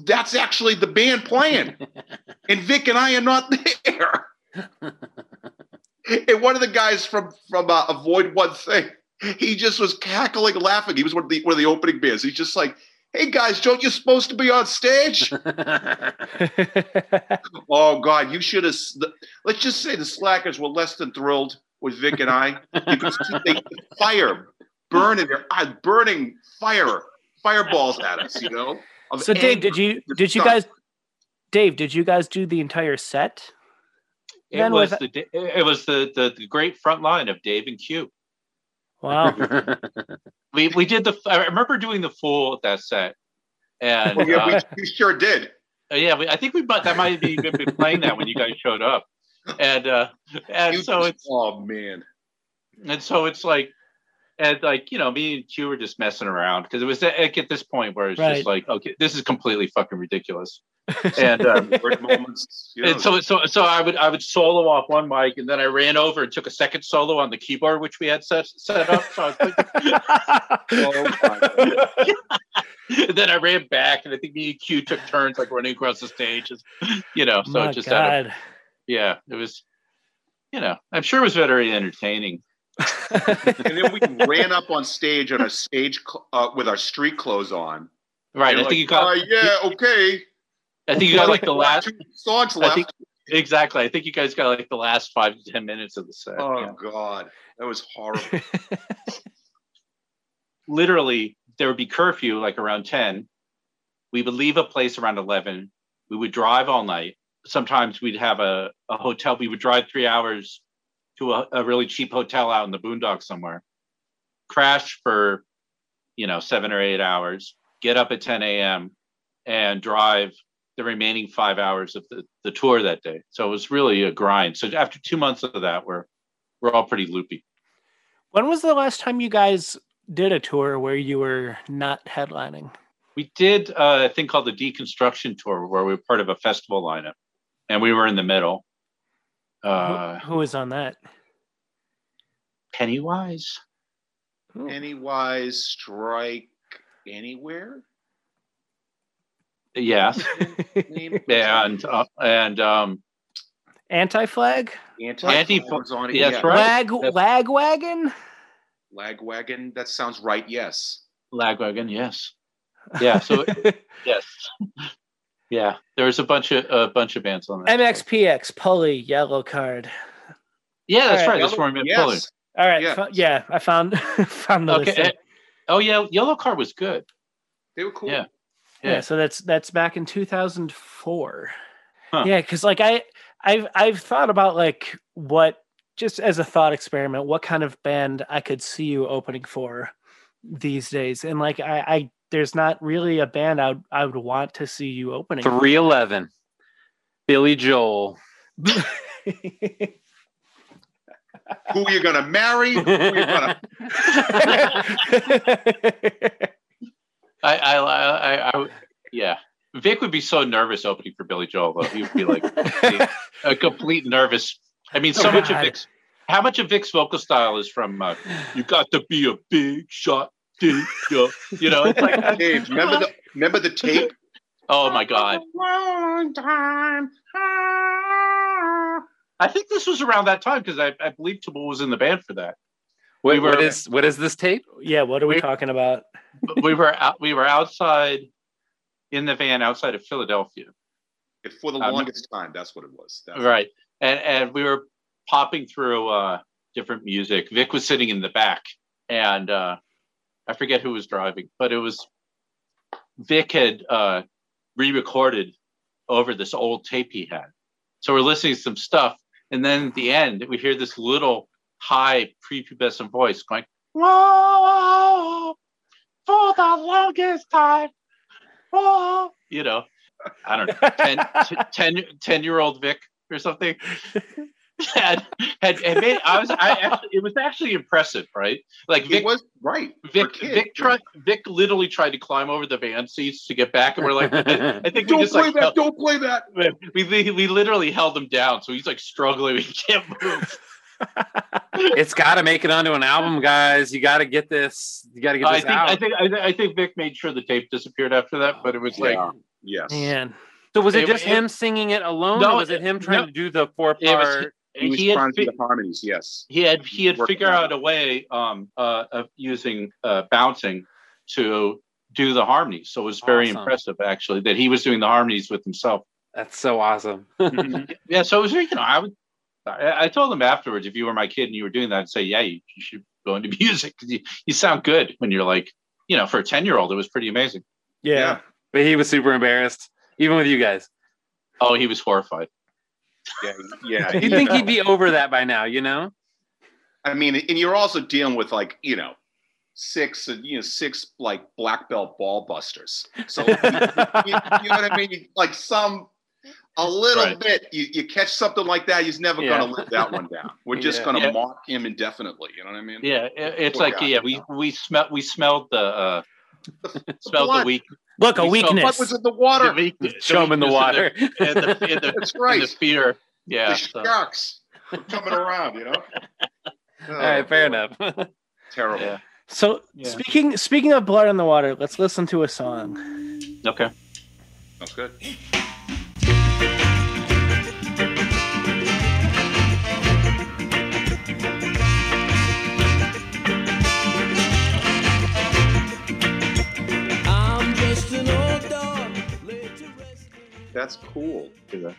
that's actually the band playing, and Vic and I are not there. and one of the guys from from uh, Avoid One Thing, he just was cackling, laughing. He was one of the one of the opening bands. He's just like, "Hey guys, don't you supposed to be on stage?" Oh God, you should have. Let's just say the Slackers were less than thrilled with Vic and I You because they the fire burning their eyes, burning fire fireballs at us. You know. so Dave, did you did you guys Dave, did you guys do the entire set? It Then was the it was the, the the great front line of Dave and Q. Wow. We we did the I remember doing the full at that set, and Oh, yeah, uh, we, we sure did. yeah, we, I think we but that might have been playing that when you guys showed up, and uh, and You so just- it's oh man, and so it's like and like you know me and q were just messing around because it was at, at this point where it's Right. just like okay this is completely fucking ridiculous and um, moments. You know, and so so so i would i would solo off one mic and then i ran over and took a second solo on the keyboard which we had set set up so I was oh, my God. and then i ran back and i think me and q took turns like running across the stage you know so My it just had a, God. yeah it was you know i'm sure it was very entertaining and then we ran up on stage on our stage cl- uh, with our street clothes on. right And i like, think you got "Uh, yeah, okay. I think you got like the last songs I think exactly. I think you guys got like the last five to ten minutes of the set. oh yeah. God, that was horrible. Literally, there would be curfew like around ten. We would leave a place around eleven. We would drive all night. Sometimes we'd have a, a hotel. We would drive three hours to a, a really cheap hotel out in the boondocks somewhere, crash for, you know, seven or eight hours, get up at 10 a.m. and drive the remaining five hours of the, the tour that day. So it was really a grind. So after two months of that, we're we're all pretty loopy. When was the last time you guys did a tour where you were not headlining? We did uh, a thing called the Deconstruction Tour, where we were part of a festival lineup, and we were in the middle. Uh, who, who was on that? Pennywise. Ooh. Pennywise strike anywhere. Yes, Name and uh, and um, Anti-flag? anti Anti- was on it. yes, yeah. right. Lag That's- Lagwagon? Lagwagon. That sounds right. Yes. Lagwagon. Yes, yeah. So yes, yeah. There was a bunch of a bunch of bands on that. MXPX, Pulley, Yellowcard. Yeah, that's All right. right. That's where I met Fuller. Yes. All right. Yeah. fo- yeah, I found found the Okay. listing. eh, Oh yeah, Yellowcard was good. They were cool. Yeah. Yeah. yeah. so that's that's back in 2004 Huh. yeah because like i i've i've thought about like what just as a thought experiment what kind of band i could see you opening for these days and like i i there's not really a band i would i would want to see you opening for. 311. Billy Joel. Who are you gonna marry? Who are you gonna? I, I, I, I, I, yeah. Vic would be so nervous opening for Billy Joel. Though. He would be like a complete nervous. I mean, so Oh, much of Vic's. How much of Vic's vocal style is from uh, "You got to be a big shot, dig. You know, it's like, Dave, remember the remember the tape? oh my god. Long time. I think this was around that time because I, I believe Taboo was in the band for that. What, We were- what is what is this tape? yeah what are we We- talking about we were out, we were outside in the van outside of Philadelphia. For the Um, longest time, that's what it was. That's right and and we were popping through uh different music vic was sitting in the back and uh i forget who was driving but it was vic had uh re-recorded over this old tape he had so we're listening to some stuff and then at the end we hear this little high prepubescent voice going whoa for the longest time whoa you know i don't know 10, t- 10, 10 year old Vic or something had, had, had made, I was, I actually, it was actually impressive, right? Like It Vic, was right. Vic. Vic tried, Vic literally tried to climb over the van seats to get back, and we're like, I think we Don't just play like, that! held- Don't play that! we, we, we literally held him down, so he's like struggling, he can't move. It's got to make it onto an album, guys. You got to get this. You got to get I this think, out. I think, I, I think Vic made sure the tape disappeared after that, but it was like, Yeah. Yes. man so was it it- just it- him singing it alone, No, or was it him trying no. to do the four It was- part? He was he had, trying to fi- do the harmonies. Yes. he had he had Working figured out a way um uh of using uh bouncing to do the harmonies so it was very Awesome. impressive actually that he was doing the harmonies with himself That's so awesome. yeah so it was you know i would I, I told him afterwards if you were my kid and you were doing that i'd say yeah you, you should go into music you, you sound good when you're like you know for a 10 year old it was pretty amazing yeah, but he was super embarrassed, even with you guys. oh he was horrified Yeah. Yeah. You'd think he'd be over that by now, you know? I mean, and you're also dealing with like you know six, uh, you know, six like black belt ball busters. So you, you- you know what I mean? Like some a little Right. bit, you, you catch something like that, he's never Yeah. going to live that one down. We're just Yeah. going to Yeah. mark him indefinitely. You know what I mean? yeah it, it's Poor like guy, yeah we we smelled we smelled the uh smelled the blood. weak look a We saw- weakness What was in the water? the weak- the Show him in the water. and the, and the, That's and right. the fear. Yeah. the so, sharks coming around. You know. All right, fair Oh, boy. enough. Terrible. yeah. so Yeah. speaking speaking of blood on the water let's listen to a song Okay. That's good. That's cool.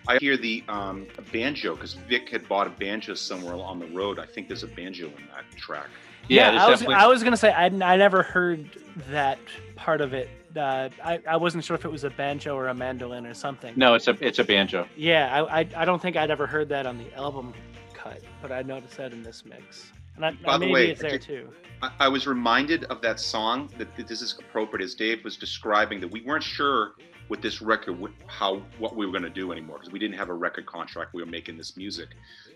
I hear the um, banjo because Vic had bought a banjo somewhere on the road. I think there's a banjo in that track. Yeah, there's I was definitely- I was gonna say I, I never heard that part of it. Uh, I I wasn't sure if it was a banjo or a mandolin or something. No, it's a it's a banjo. Yeah, I, I I don't think I'd ever heard that on the album cut, but I noticed that in this mix. And I, By the maybe way, it's there did- too. I, I was reminded of that song that, that this is appropriate as Dave was describing that we weren't sure with this record how what we were going to do anymore because we didn't have a record contract. We were making this music,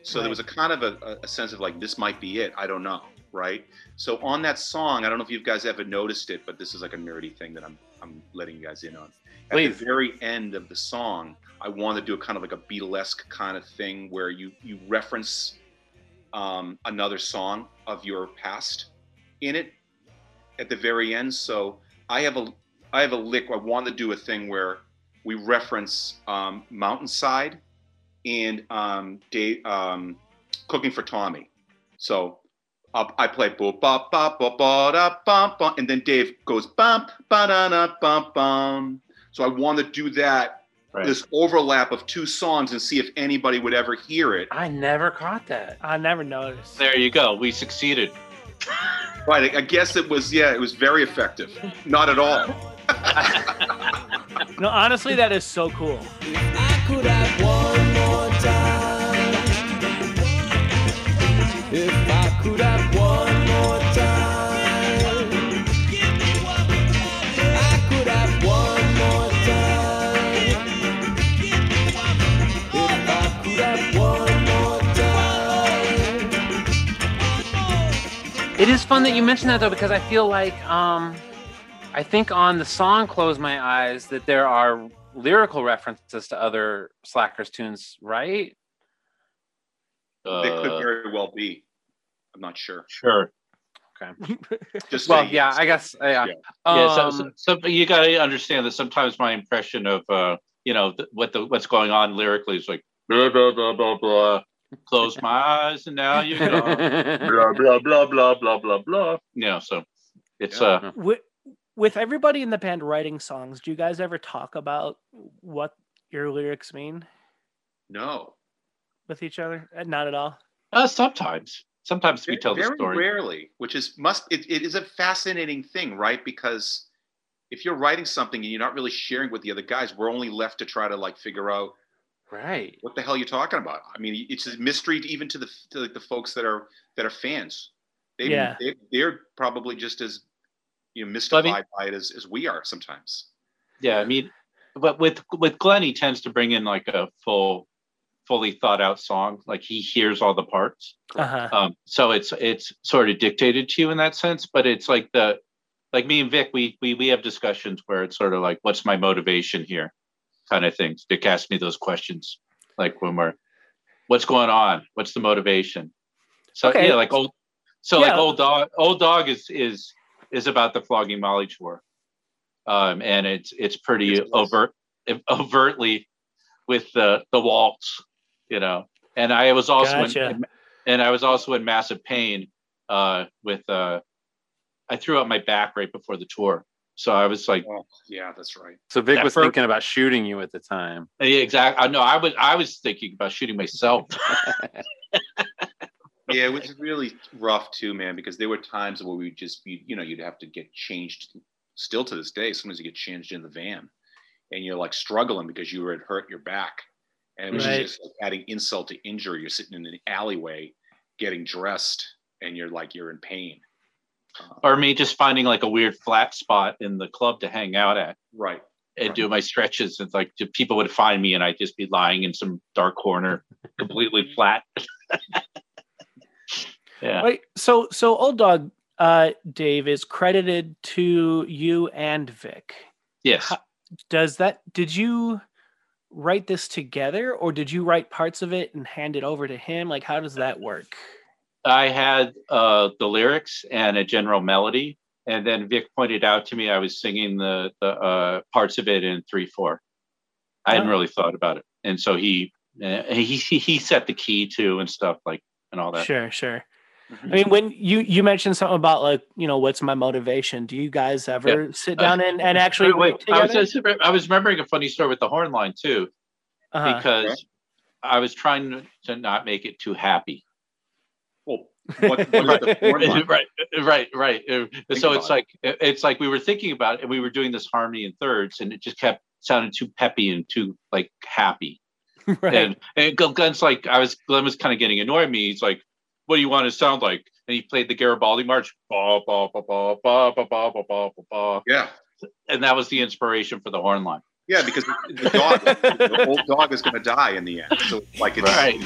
so there was a kind of a, a sense of like this might be it. I don't know, right? So on that song, I don't know if you guys ever noticed it, but this is like a nerdy thing that I'm I'm letting you guys in on. At Please. the very end of the song, I wanted to do a kind of like a Beatlesque kind of thing where you you reference um, another song of your past in it at the very end. So I have a I have a lick. I want to do a thing where we reference um, Mountainside and um, Dave, um, Cooking for Tommy. So uh, I play boop bop bop bop ba da bum bum, and then Dave goes bump ba da da bum bum. So I want to do that. Right. This overlap of two songs and see if anybody would ever hear it. I never caught that. I never noticed. There you go. We succeeded. Right. I, I guess it was. Yeah, it was very effective. Not at all. No, honestly, that is so cool. I could have one more time. If I could have one more time. I could have one more time. If I could have one more time. It is fun that you mentioned that though, because I feel like um, I think on the song "Close My Eyes" that there are lyrical references to other Slackers tunes, right? They could Uh, very well be. I'm not sure. sure. Just Well, yeah, I guess. Yeah. Yeah. yeah, so, Um, so, so you got to understand that sometimes my impression of uh, you know th- what the what's going on lyrically is like blah blah blah blah blah. Close my eyes and now you're gone. blah blah blah blah blah blah blah. You know, so it's Yeah. uh with, with everybody in the band writing songs, do you guys ever talk about what your lyrics mean No. with each other? Uh, Not at all. uh sometimes sometimes we Ve- tell the story. rarely, which is must it, it is a fascinating thing, right? Because if you're writing something and you're not really sharing with the other guys, we're only left to try to like figure out right. what the hell you're talking about. I mean, it's a mystery to, even to the to like the folks that are that are fans. They, Yeah. they they're probably just as you know Well, mystified I mean- by it as, as we are sometimes. Yeah, I mean, but with with Glen, he tends to bring in like a full, fully thought out song. Like he hears all the parts. Uh huh. Um, so it's it's sort of dictated to you in that sense. But it's like the like me and Vic, we we we have discussions where it's sort of like, what's my motivation here, kind of things. Vic asks me those questions, like when we're, what's going on? What's the motivation? So Okay. yeah, like old, so like old dog. Old dog is is is about the flogging Molly tour, um, and it's it's pretty Yes, it is. overt overtly with the the waltz, you know. And I was also in- Gotcha. in, and I was also in massive pain uh, with uh, I threw out my back right before the tour, so I was like, Oh, yeah, that's right. So Vic was fir- thinking about shooting you at the time. yeah, exactly. I know I was I was thinking about shooting myself. Yeah, it was really rough too, man, because there were times where we just, you, you know, you'd have to get changed. Still to this day, sometimes you get changed in the van, and you're like struggling because you were had hurt your back, and it was Right. just like adding insult to injury. You're sitting in an alleyway, getting dressed, and you're like you're in pain. Uh, or me just finding like a weird flat spot in the club to hang out at right. and do my stretches. And like people would find me, and I'd just be lying in some dark corner, completely flat. Yeah. Wait, so so old dog uh Dave is credited to you and Vic. Yes. How- Does that did you write this together or did you write parts of it and hand it over to him? Like how does that work? I had uh, the lyrics and a general melody, and then Vic pointed out to me I was singing the the uh, parts of it in three four. I hadn't Oh. really thought about it, and so he uh, he he he set the key to and stuff like and all that. Sure, sure. Mhm. I mean, when you you mentioned something about like you know what's my motivation? Do you guys ever sit Uh, down and, and actually Wait, wait, I was just, I was remembering a funny story with the horn line too Uh-huh. because I was trying to not make it too happy. Well, what, what is the form line? right, right, right. Uh, So about it's like it's like we were thinking about it, and we were doing this harmony in thirds, and it just kept sounding too peppy and too like happy. right. And and Glen's like, I was Glen was kind of getting annoyed at me. He's like, "What do you want to sound like?" And he played the Garibaldi March, ba ba ba ba ba ba ba ba ba ba ba, Yeah. and that was the inspiration for the horn line. Yeah, because the, the dog, the old dog is going to die in the end. So like it's Right.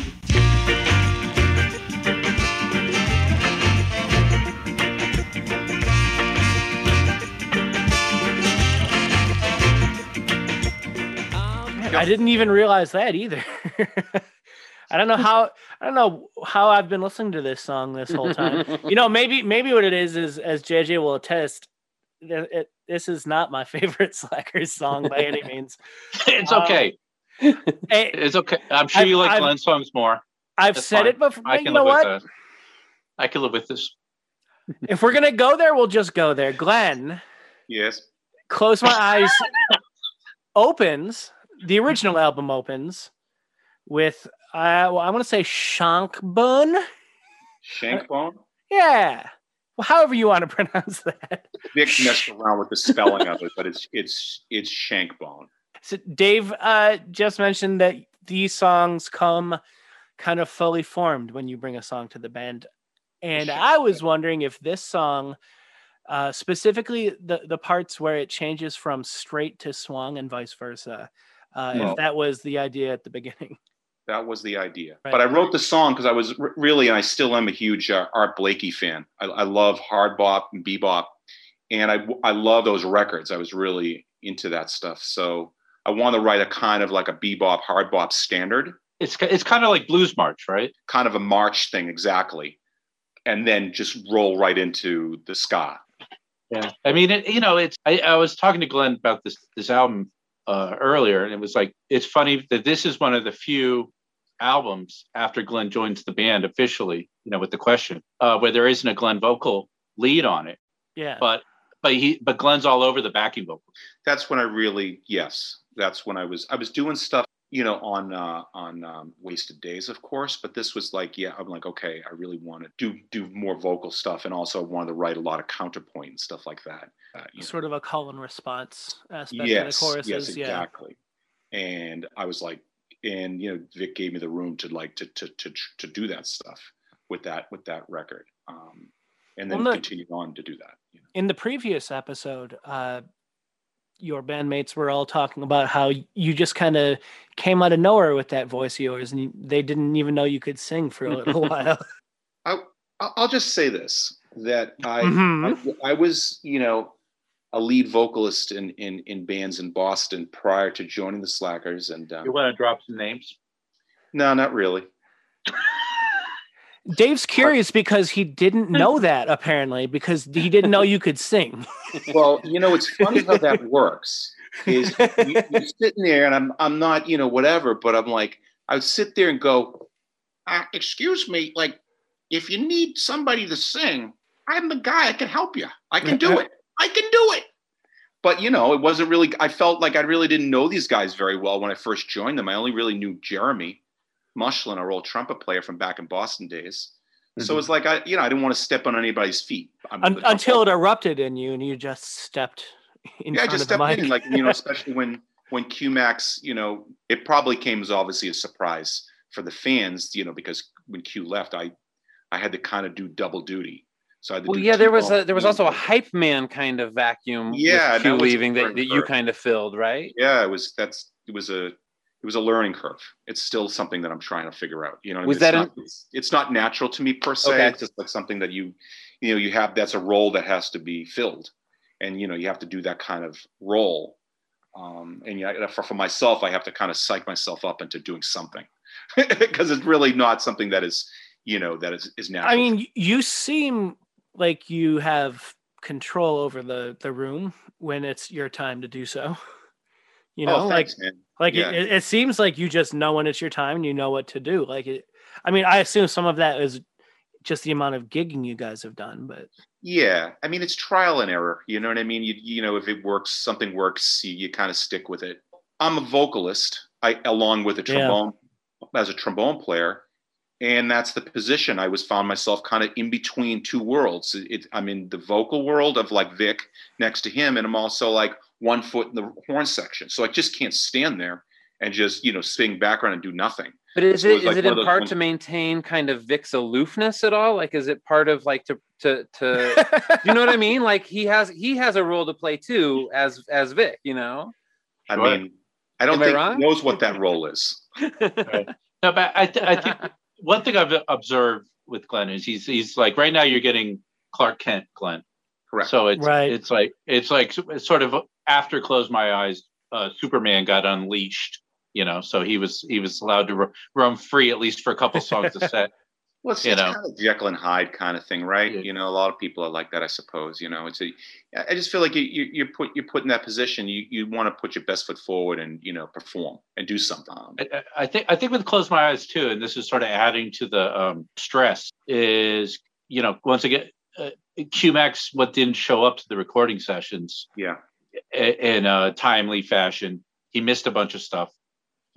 I didn't even realize that either. I don't know how I don't know how I've been listening to this song this whole time. you know, maybe maybe what it is is as JJ will attest, th- it, this is not my favorite Slackers song by any means. It's Um, okay. It's okay. I'm sure I've- you like I've- Glen songs more. I've That's said fine. it before. I can You know live what? with that. I can live with this. If we're gonna go there, we'll just go there. Glen, yes. close my eyes. opens the original album opens with uh, well, I want to say Shankbun. Shank bone. Yeah. Well, however you want to pronounce that. Vic messed around with the spelling of it, but it's it's it's shank bone. So Dave uh, just mentioned that these songs come kind of fully formed when you bring a song to the band, and I was wondering if this song, uh, specifically the the parts where it changes from straight to swung and vice versa, uh, No. if that was the idea at the beginning. That was the idea. Right. But I wrote the song because I was r- really, and I still am a huge uh, Art Blakey fan. I, I love hard bop and bebop, and I I love those records. I was really into that stuff. So I want to write a kind of like a bebop hard bop standard, It's it's kind of like Blues March, right? kind of a march thing exactly, and then just roll right into the ska. Yeah. I mean, it, you know, it's. I, I was talking to Glen about this this album uh, earlier, and it was like it's funny that this is one of the few albums after Glen joins the band officially. You know, with the question uh, where there isn't a Glen vocal lead on it, Yeah. but but he but Glen's all over the backing vocal. That's when I really yes. That's when I was I was doing stuff you know on uh, on um, wasted days of course but this was like yeah i'm like okay i really want to do do more vocal stuff and also I wanted to write a lot of counterpoint and stuff like that uh, you know. sort of a call and response aspect yes, of the choruses. yes, yeah. exactly. And I was like, and you know, Vic gave me the room to like to to to to do that stuff with that with that record, um, and then Well, continued on to do that. You know? in the previous episode, uh, your bandmates were all talking about how you just kind of came out of nowhere with that voice of yours, and they didn't even know you could sing for a little while. I I'll just say this that I, Mhm. I I was you know a lead vocalist in in in bands in Boston prior to joining the Slackers, and um, You want to drop some names? no, not really. Dave's curious because he didn't know that apparently because he didn't know you could sing. Well, you know, it's funny how that works. Is you, you're sitting there, and I'm I'm not, you know, whatever, but I'm like, I would sit there and go, uh, "Excuse me, like, if you need somebody to sing, I'm the guy. I can help you. I can do it. I can do it." But you know, it wasn't really. I felt like I really didn't know these guys very well when I first joined them. I only really knew Jeremy Mushlin, our old trumpet player from back in Boston days. So mm-hmm. it's like I, you know, I didn't want to step on anybody's feet I'm Un- until it erupted in you and you just stepped in yeah, I just of the stepped in, like you know, especially when when QMax, you know, it probably came as obviously a surprise for the fans, you know, because when Q left, I I had to kind of do double duty. So I had to Well, yeah, there was a there was also a hype man kind of vacuum. Yeah, Q was leaving that, that you kind of filled, right? yeah, it was that's it was a it was a learning curve. It's still something that I'm trying to figure out. You know, what I Was mean? that it's, not, it's, it's not natural to me per se. Okay. It's just like something that you you know you have that's a role that has to be filled, and you know you have to do that kind of role. Um, and yeah, for, for myself, I have to kind of psych myself up into doing something because it's really not something that is you know that is is natural. I mean, you seem like you have control over the the room when it's your time to do so. You oh, know, oh, like man. like yeah. it, it seems like you just know when it's your time and you know what to do. Like it, I mean, I assume some of that is just the amount of gigging you guys have done, but Yeah, I mean it's trial and error. You know what I mean? You you know if it works, something works, you, you kind of stick with it. I'm a vocalist, I along with a Yeah. trombone as a trombone player, and that's the position I was found myself kind of in between two worlds. It, it- I'm in the vocal world of like Vic next to him, and I'm also like one foot in the horn section. So I just can't stand there and just you know sing background and do nothing. But is So it it was is like it in part ones- to maintain kind of Vic's aloofness at all? Like, is it part of like to to to you know what I mean? Like he has he has a role to play too as as Vic. You know. I Sure. mean, I don't Am I think wrong? he knows what that role is. No, but I, th- I think one thing I've observed with Glen is he's he's like right now you're getting Clark Kent Glen. Correct. So it's Right. it's like it's like it's sort of after close my eyes, uh, Superman got unleashed. You know, so he was he was allowed to ro- roam free at least for a couple songs a set. Well, it's, you it's know. kind of Jekyll and Hyde kind of thing, right? Yeah. You know, a lot of people are like that, I suppose. You know, it's a. I just feel like you you you put you're put in that position. You you want to put your best foot forward and you know perform and do something. I, I- I think I think with close my eyes too, and this is sort of adding to the um, stress. Is you know once again, uh, QMax what didn't show up to the recording sessions Yeah, in a timely fashion. He missed a bunch of stuff.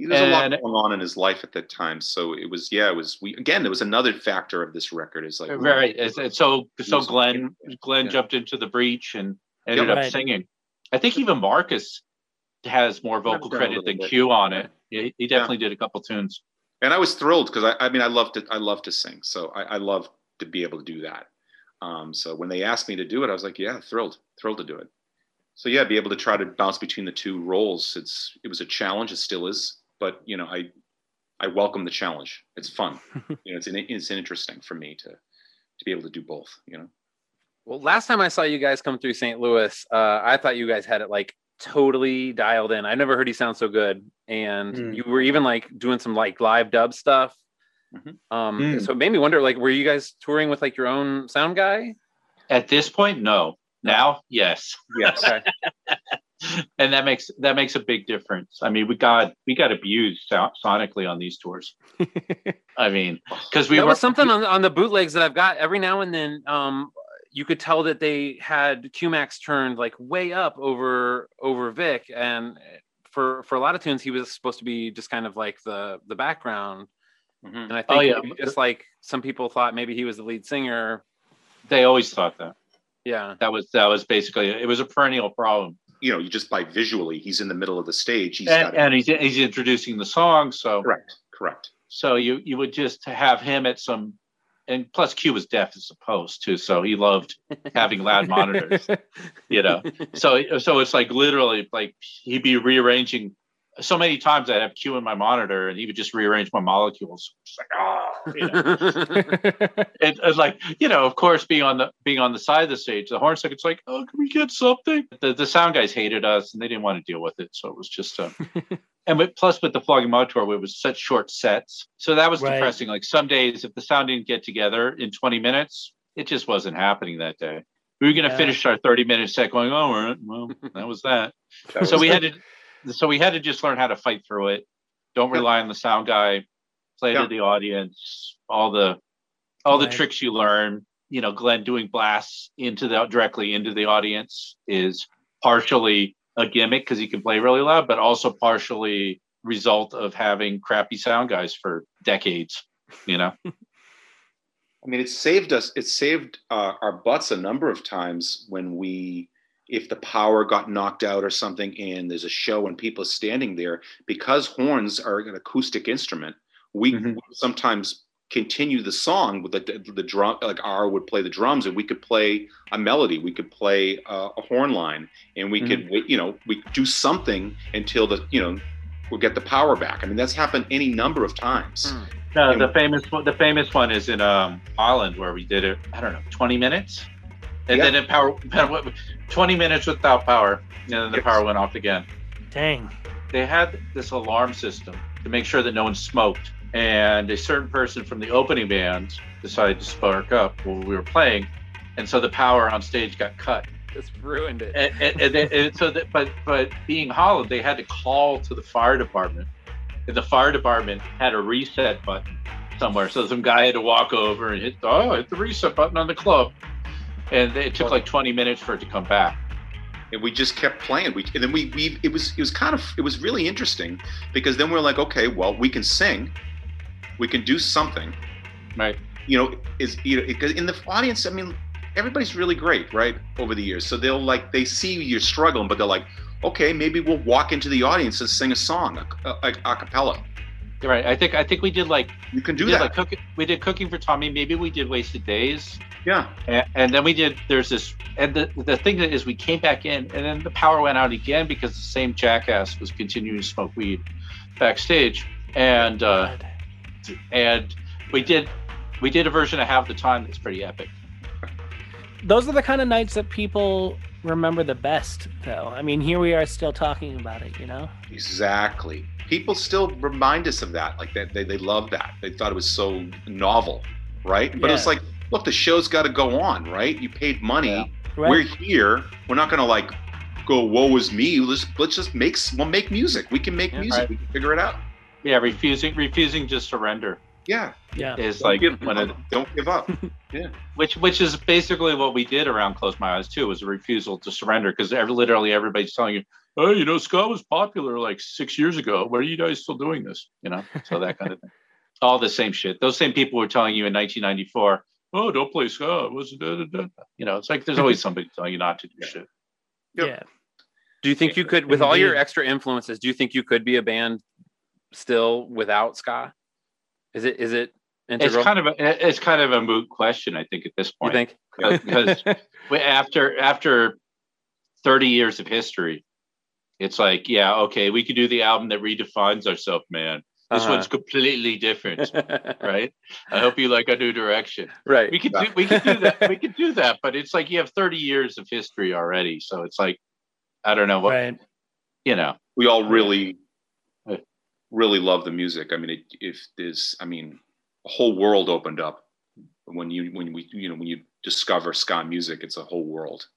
There's a lot going on in his life at that time. So it was yeah, it was we again. There was another factor of this record is like Right. It's, it's so so Music. Glen Glen Yeah. jumped into the breach and ended Yep. up Right. singing. I think even Marcus has more vocal credit than bit. Q on it. He, he definitely did a couple tunes. and I was thrilled because I, I mean I love to I love to sing, so I, I love to be able to do that. Um, so when they asked me to do it, I was like, yeah, thrilled, thrilled to do it. So yeah, be able to try to bounce between the two roles. It's it was a challenge, it still is, but you know I I welcome the challenge. It's fun, you know. It's an, it's interesting for me to to be able to do both. You know. Well, last time I saw you guys come through St. Louis, uh, I thought you guys had it like totally dialed in. I never heard you sound so good, and Mm. you were even like doing some like live dub stuff. Mhm. Um, Mm. so it made me wonder, like, were you guys touring with like your own sound guy? At this point, no. Now, yes. Yes. Okay. and that makes that makes a big difference. I mean, we got we got abused so- sonically on these tours. I mean, because we that were was something on, on the bootlegs that I've got every now and then. Um, you could tell that they had QMax turned like way up over over Vic, and for for a lot of tunes, he was supposed to be just kind of like the the background. Mhm. And I think Oh, yeah. just like some people thought maybe he was the lead singer. They always thought that. Yeah. That was that was basically it was a perennial problem. You know, you just by visually, he's in the middle of the stage. He's And, got and he's he's introducing the song, so correct, correct. so you you would just have him at some and plus Q was deaf as a post too, so he loved having loud monitors, you know. So so it's like literally like he'd be rearranging so many times I'd have Q in my monitor and he would just rearrange my molecules. It's like, oh, you know. it, it's like you know, of course, being on the being on the side of the stage, the horn second's like, oh, can we get something? The the sound guys hated us and they didn't want to deal with it, so it was just uh, and with, plus with the flogging mud tour, it was such short sets, so that was Right. depressing. Like some days, if the sound didn't get together in 20 minutes, it just wasn't happening that day. We were going to Yeah. finish our 30 minute set going, oh, well, that was that. That so was- we had to, so we had to just learn how to fight through it. Don't rely on the sound guy. Play Yeah. to the audience. All the, all the Right. tricks you learn. You know, Glen doing blasts into the directly into the audience is partially a gimmick because he can play really loud, but also partially result of having crappy sound guys for decades. You know, I mean, it saved us. It saved uh, our butts a number of times when we, if the power got knocked out or something, and there's a show and people are standing there because horns are an acoustic instrument. We Mhm. sometimes continue the song with the the drum. Like Ara would play the drums, and we could play a melody. We could play uh, a horn line, and we could, you know, we do something until the, you know, we'll get the power back. I mean, that's happened any number of times. Hmm. no, the famous one- the famous one is in um, Holland where we did it. I don't know, 20 minutes, and Yeah. then it power 20 minutes without power, and then the Yes. power went off again. Dang. they had this alarm system to make sure that no one smoked. And a certain person from the opening band decided to spark up while we were playing, and so the power on stage got cut. Just ruined it. And, and, and, then- and so, that, but but being Holland, they had to call to the fire department, and the fire department had a reset button somewhere. So some guy had to walk over and hit oh hit the reset button on the club, and it took like 20 minutes for it to come back. and we just kept playing. We and then we we it was it was kind of it was really interesting because then we're like, okay, well, we can sing, we can do something. Right. You know, is you know because in the audience, I mean, everybody's really great, right? Over the years, so they'll like they see you're struggling, but they're like, okay, maybe we'll walk into the audience and sing a song, a, a, a cappella. You're right. I think I think we did like You can we do did that. like cooking. We did cooking for Tommy. Maybe we did wasted days. yeah, And, and then we did. There's this, and the the thing that is, we came back in, and then the power went out again because the same jackass was continuing to smoke weed backstage, and uh, and we did we did a version of Have the Time that's pretty epic. Those are the kind of nights that people remember the best, though. I mean, here we are still talking about it, you know? exactly. People still remind us of that. Like that, they, they love that. They thought it was so novel, right? But it's like, look, the show's got to go on, right? You paid money. Yeah. Right? We're here. We're not gonna like go, woe is me. Let's let's just make s- we'll make music. We can make Yeah, music. right. We can figure it out. Yeah, refusing refusing to surrender Yeah. yeah. is Don't like give one of up. Don't give up. which which is basically what we did around close my eyes too was a refusal to surrender because every, literally everybody's telling you oh you know ska was popular like six years ago why are you guys still doing this you know so that kind of thing all the same shit those same people were telling you in 1994 oh don't play ska it wasn't da, da, da. you know it's like there's always somebody telling you not to do Yeah. shit Yep. Yeah. Do you think you could, with all your extra influences, do you think you could be a band still without ska? Is it is it it's kind of a, it's kind of a moot question i think at this you point think? because after after 30 years of history it's like yeah okay we could do the album that redefines ourselves man. This Uh-huh. one's completely different right? I hope you like our new direction. Right. we could do we could do that we could do that but it's like you have 30 years of history already so it's like i don't know what right. you know. We all really really love the music. I mean it, if there's i mean a whole world opened up when you when we you know when you discover ska music it's a whole world.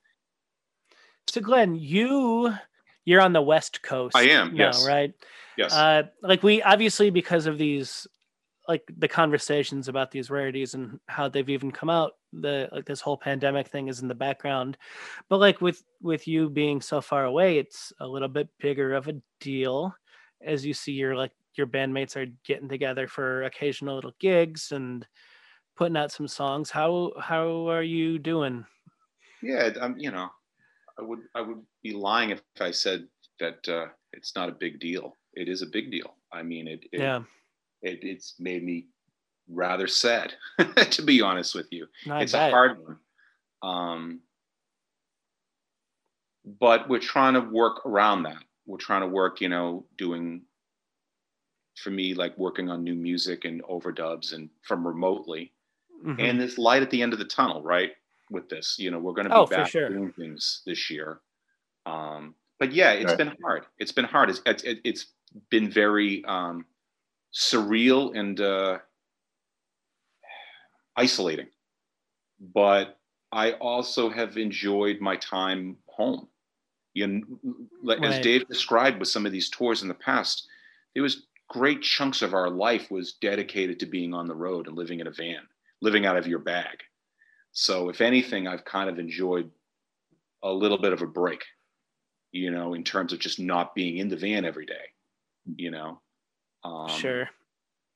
So, Glen, you you're on the West Coast. I am, yes. right? yes Uh, like we obviously because of these, like the conversations about these rarities and how they've even come out. The like this whole pandemic thing is in the background, but like with with you being so far away, it's a little bit bigger of a deal. As you see your like your bandmates are getting together for occasional little gigs and putting out some songs. How how are you doing? yeah i'm you know i would i would be lying if i said that uh it's not a big deal. It is a big deal. I mean it, it yeah, it, it's made me rather sad to be honest with you. I it's bet. a hard one. Um but we're trying to work around that. We're trying to work you know doing for me like working on new music and overdubs and from remotely. Mhm. and this light at the end of the tunnel right with this. You know we're going to be Oh, back sure. doing things this year. Um but yeah it's Right. been hard. It's been hard. It's it's, it's been very um surreal and uh isolating. But i also have enjoyed my time home. You know, like as Right. dave described with some of these tours in the past there was great chunks of our life was dedicated to being on the road and living in a van living out of your bag so if anything i've kind of enjoyed a little bit of a break you know in terms of just not being in the van every day you know um, sure.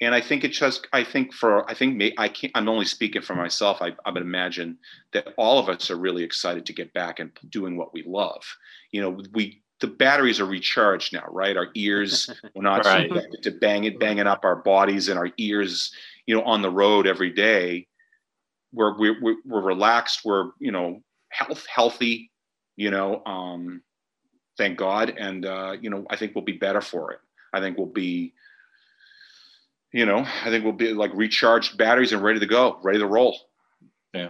and I think it just I think for I think may, I can't I'm only speaking for myself. I, I would imagine that all of us are really excited to get back and doing what we love. You know, we the batteries are recharged now, right? Our ears we're not Right. subjected to bang it banging up our bodies and our ears. You know, on the road every day. We're we're we're, we're relaxed. We're you know health healthy. You know, um, thank God, and uh, you know I think we'll be better for it. I think we'll be you know, I think we'll be like recharged batteries and ready to go, ready to roll. Yeah.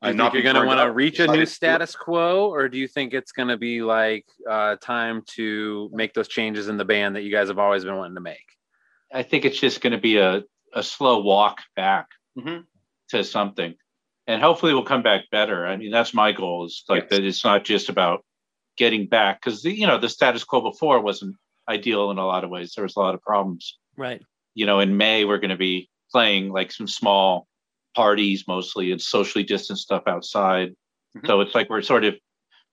I'm think you're going to want to reach a new to do it. status quo, or do you think it's going to be like uh, time to make those changes in the band that you guys have always been wanting to make? i think it's just going to be a, a slow walk back Mhm. to something and hopefully we'll come back better i mean that's my goal is like Yes. that it's not just about getting back because you know the status quo before wasn't ideal in a lot of ways there was a lot of problems Right. you know in may we're going to be playing like some small parties mostly and socially distanced stuff outside Mhm. so it's like we're sort of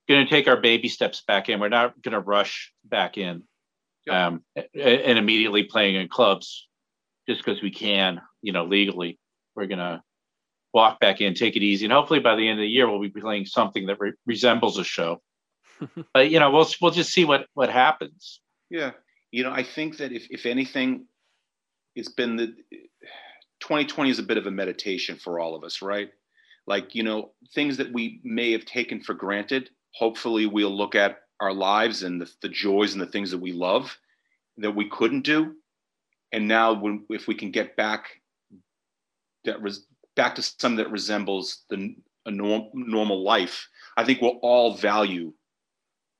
going to take our baby steps back in we're not going to rush back in Yeah. um, and immediately playing in clubs just because we can you know legally we're going to walk back in, take it easy, and hopefully by the end of the year we'll be playing something that re- resembles a show. but you know, we'll we'll just see what what happens. Yeah. You know, I think that if, if anything, it's been the 2020 is a bit of a meditation for all of us, right? Like, you know, things that we may have taken for granted. Hopefully, we'll look at our lives and the, the joys and the things that we love that we couldn't do. And now, when, if we can get back that res, back to something that resembles the a norm, normal life, I think we'll all value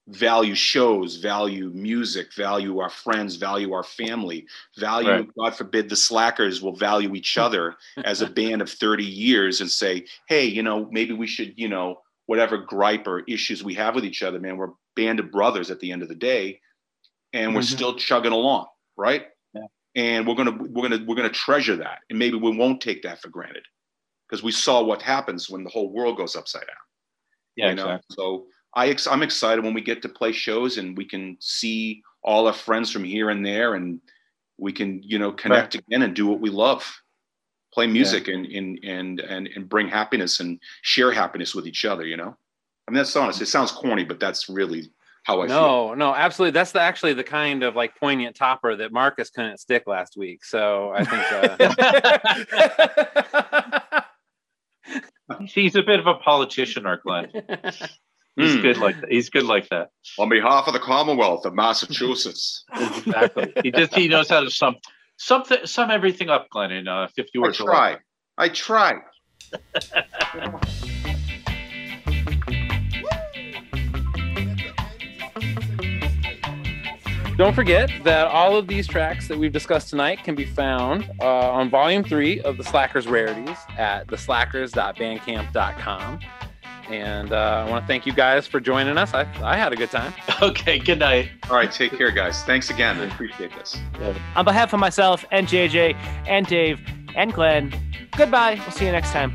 value shows, value music, value our friends, value our family, value, Right. God forbid, the slackers will value each other as a band of 30 years and say, hey, you know, maybe we should, you know, whatever gripe or issues we have with each other, man, we're a band of brothers at the end of the day, and we're Mhm. still chugging along, right? Yeah. And we're gonna we're gonna we're gonna treasure that, and maybe we won't take that for granted because we saw what happens when the whole world goes upside down Yeah, you know exactly. so i ex- i'm excited when we get to play shows and we can see all our friends from here and there and we can you know connect again and do what we love play music and, and and and and bring happiness and share happiness with each other you know i mean that's honest it sounds corny but that's really how i feel No, no, absolutely. That's the, actually the kind of like poignant topper that Marcus couldn't stick last week. So I think uh, He's a bit of a politician, our Glen. He's Hmm. good like that. He's good like that. on behalf of the commonwealth of massachusetts Exactly. he just he knows how to sum something sum everything up, Glen, in uh, fifty i words. or less. try i try Don't forget that all of these tracks that we've discussed tonight can be found uh, on volume three of the Slackers Rarities at theslackers.bandcamp.com. And uh, I want to thank you guys for joining us. I, I had a good time. Okay. Good night. all right take care guys thanks again i appreciate this On behalf of myself and JJ and Dave and Glen, goodbye. We'll see you next time.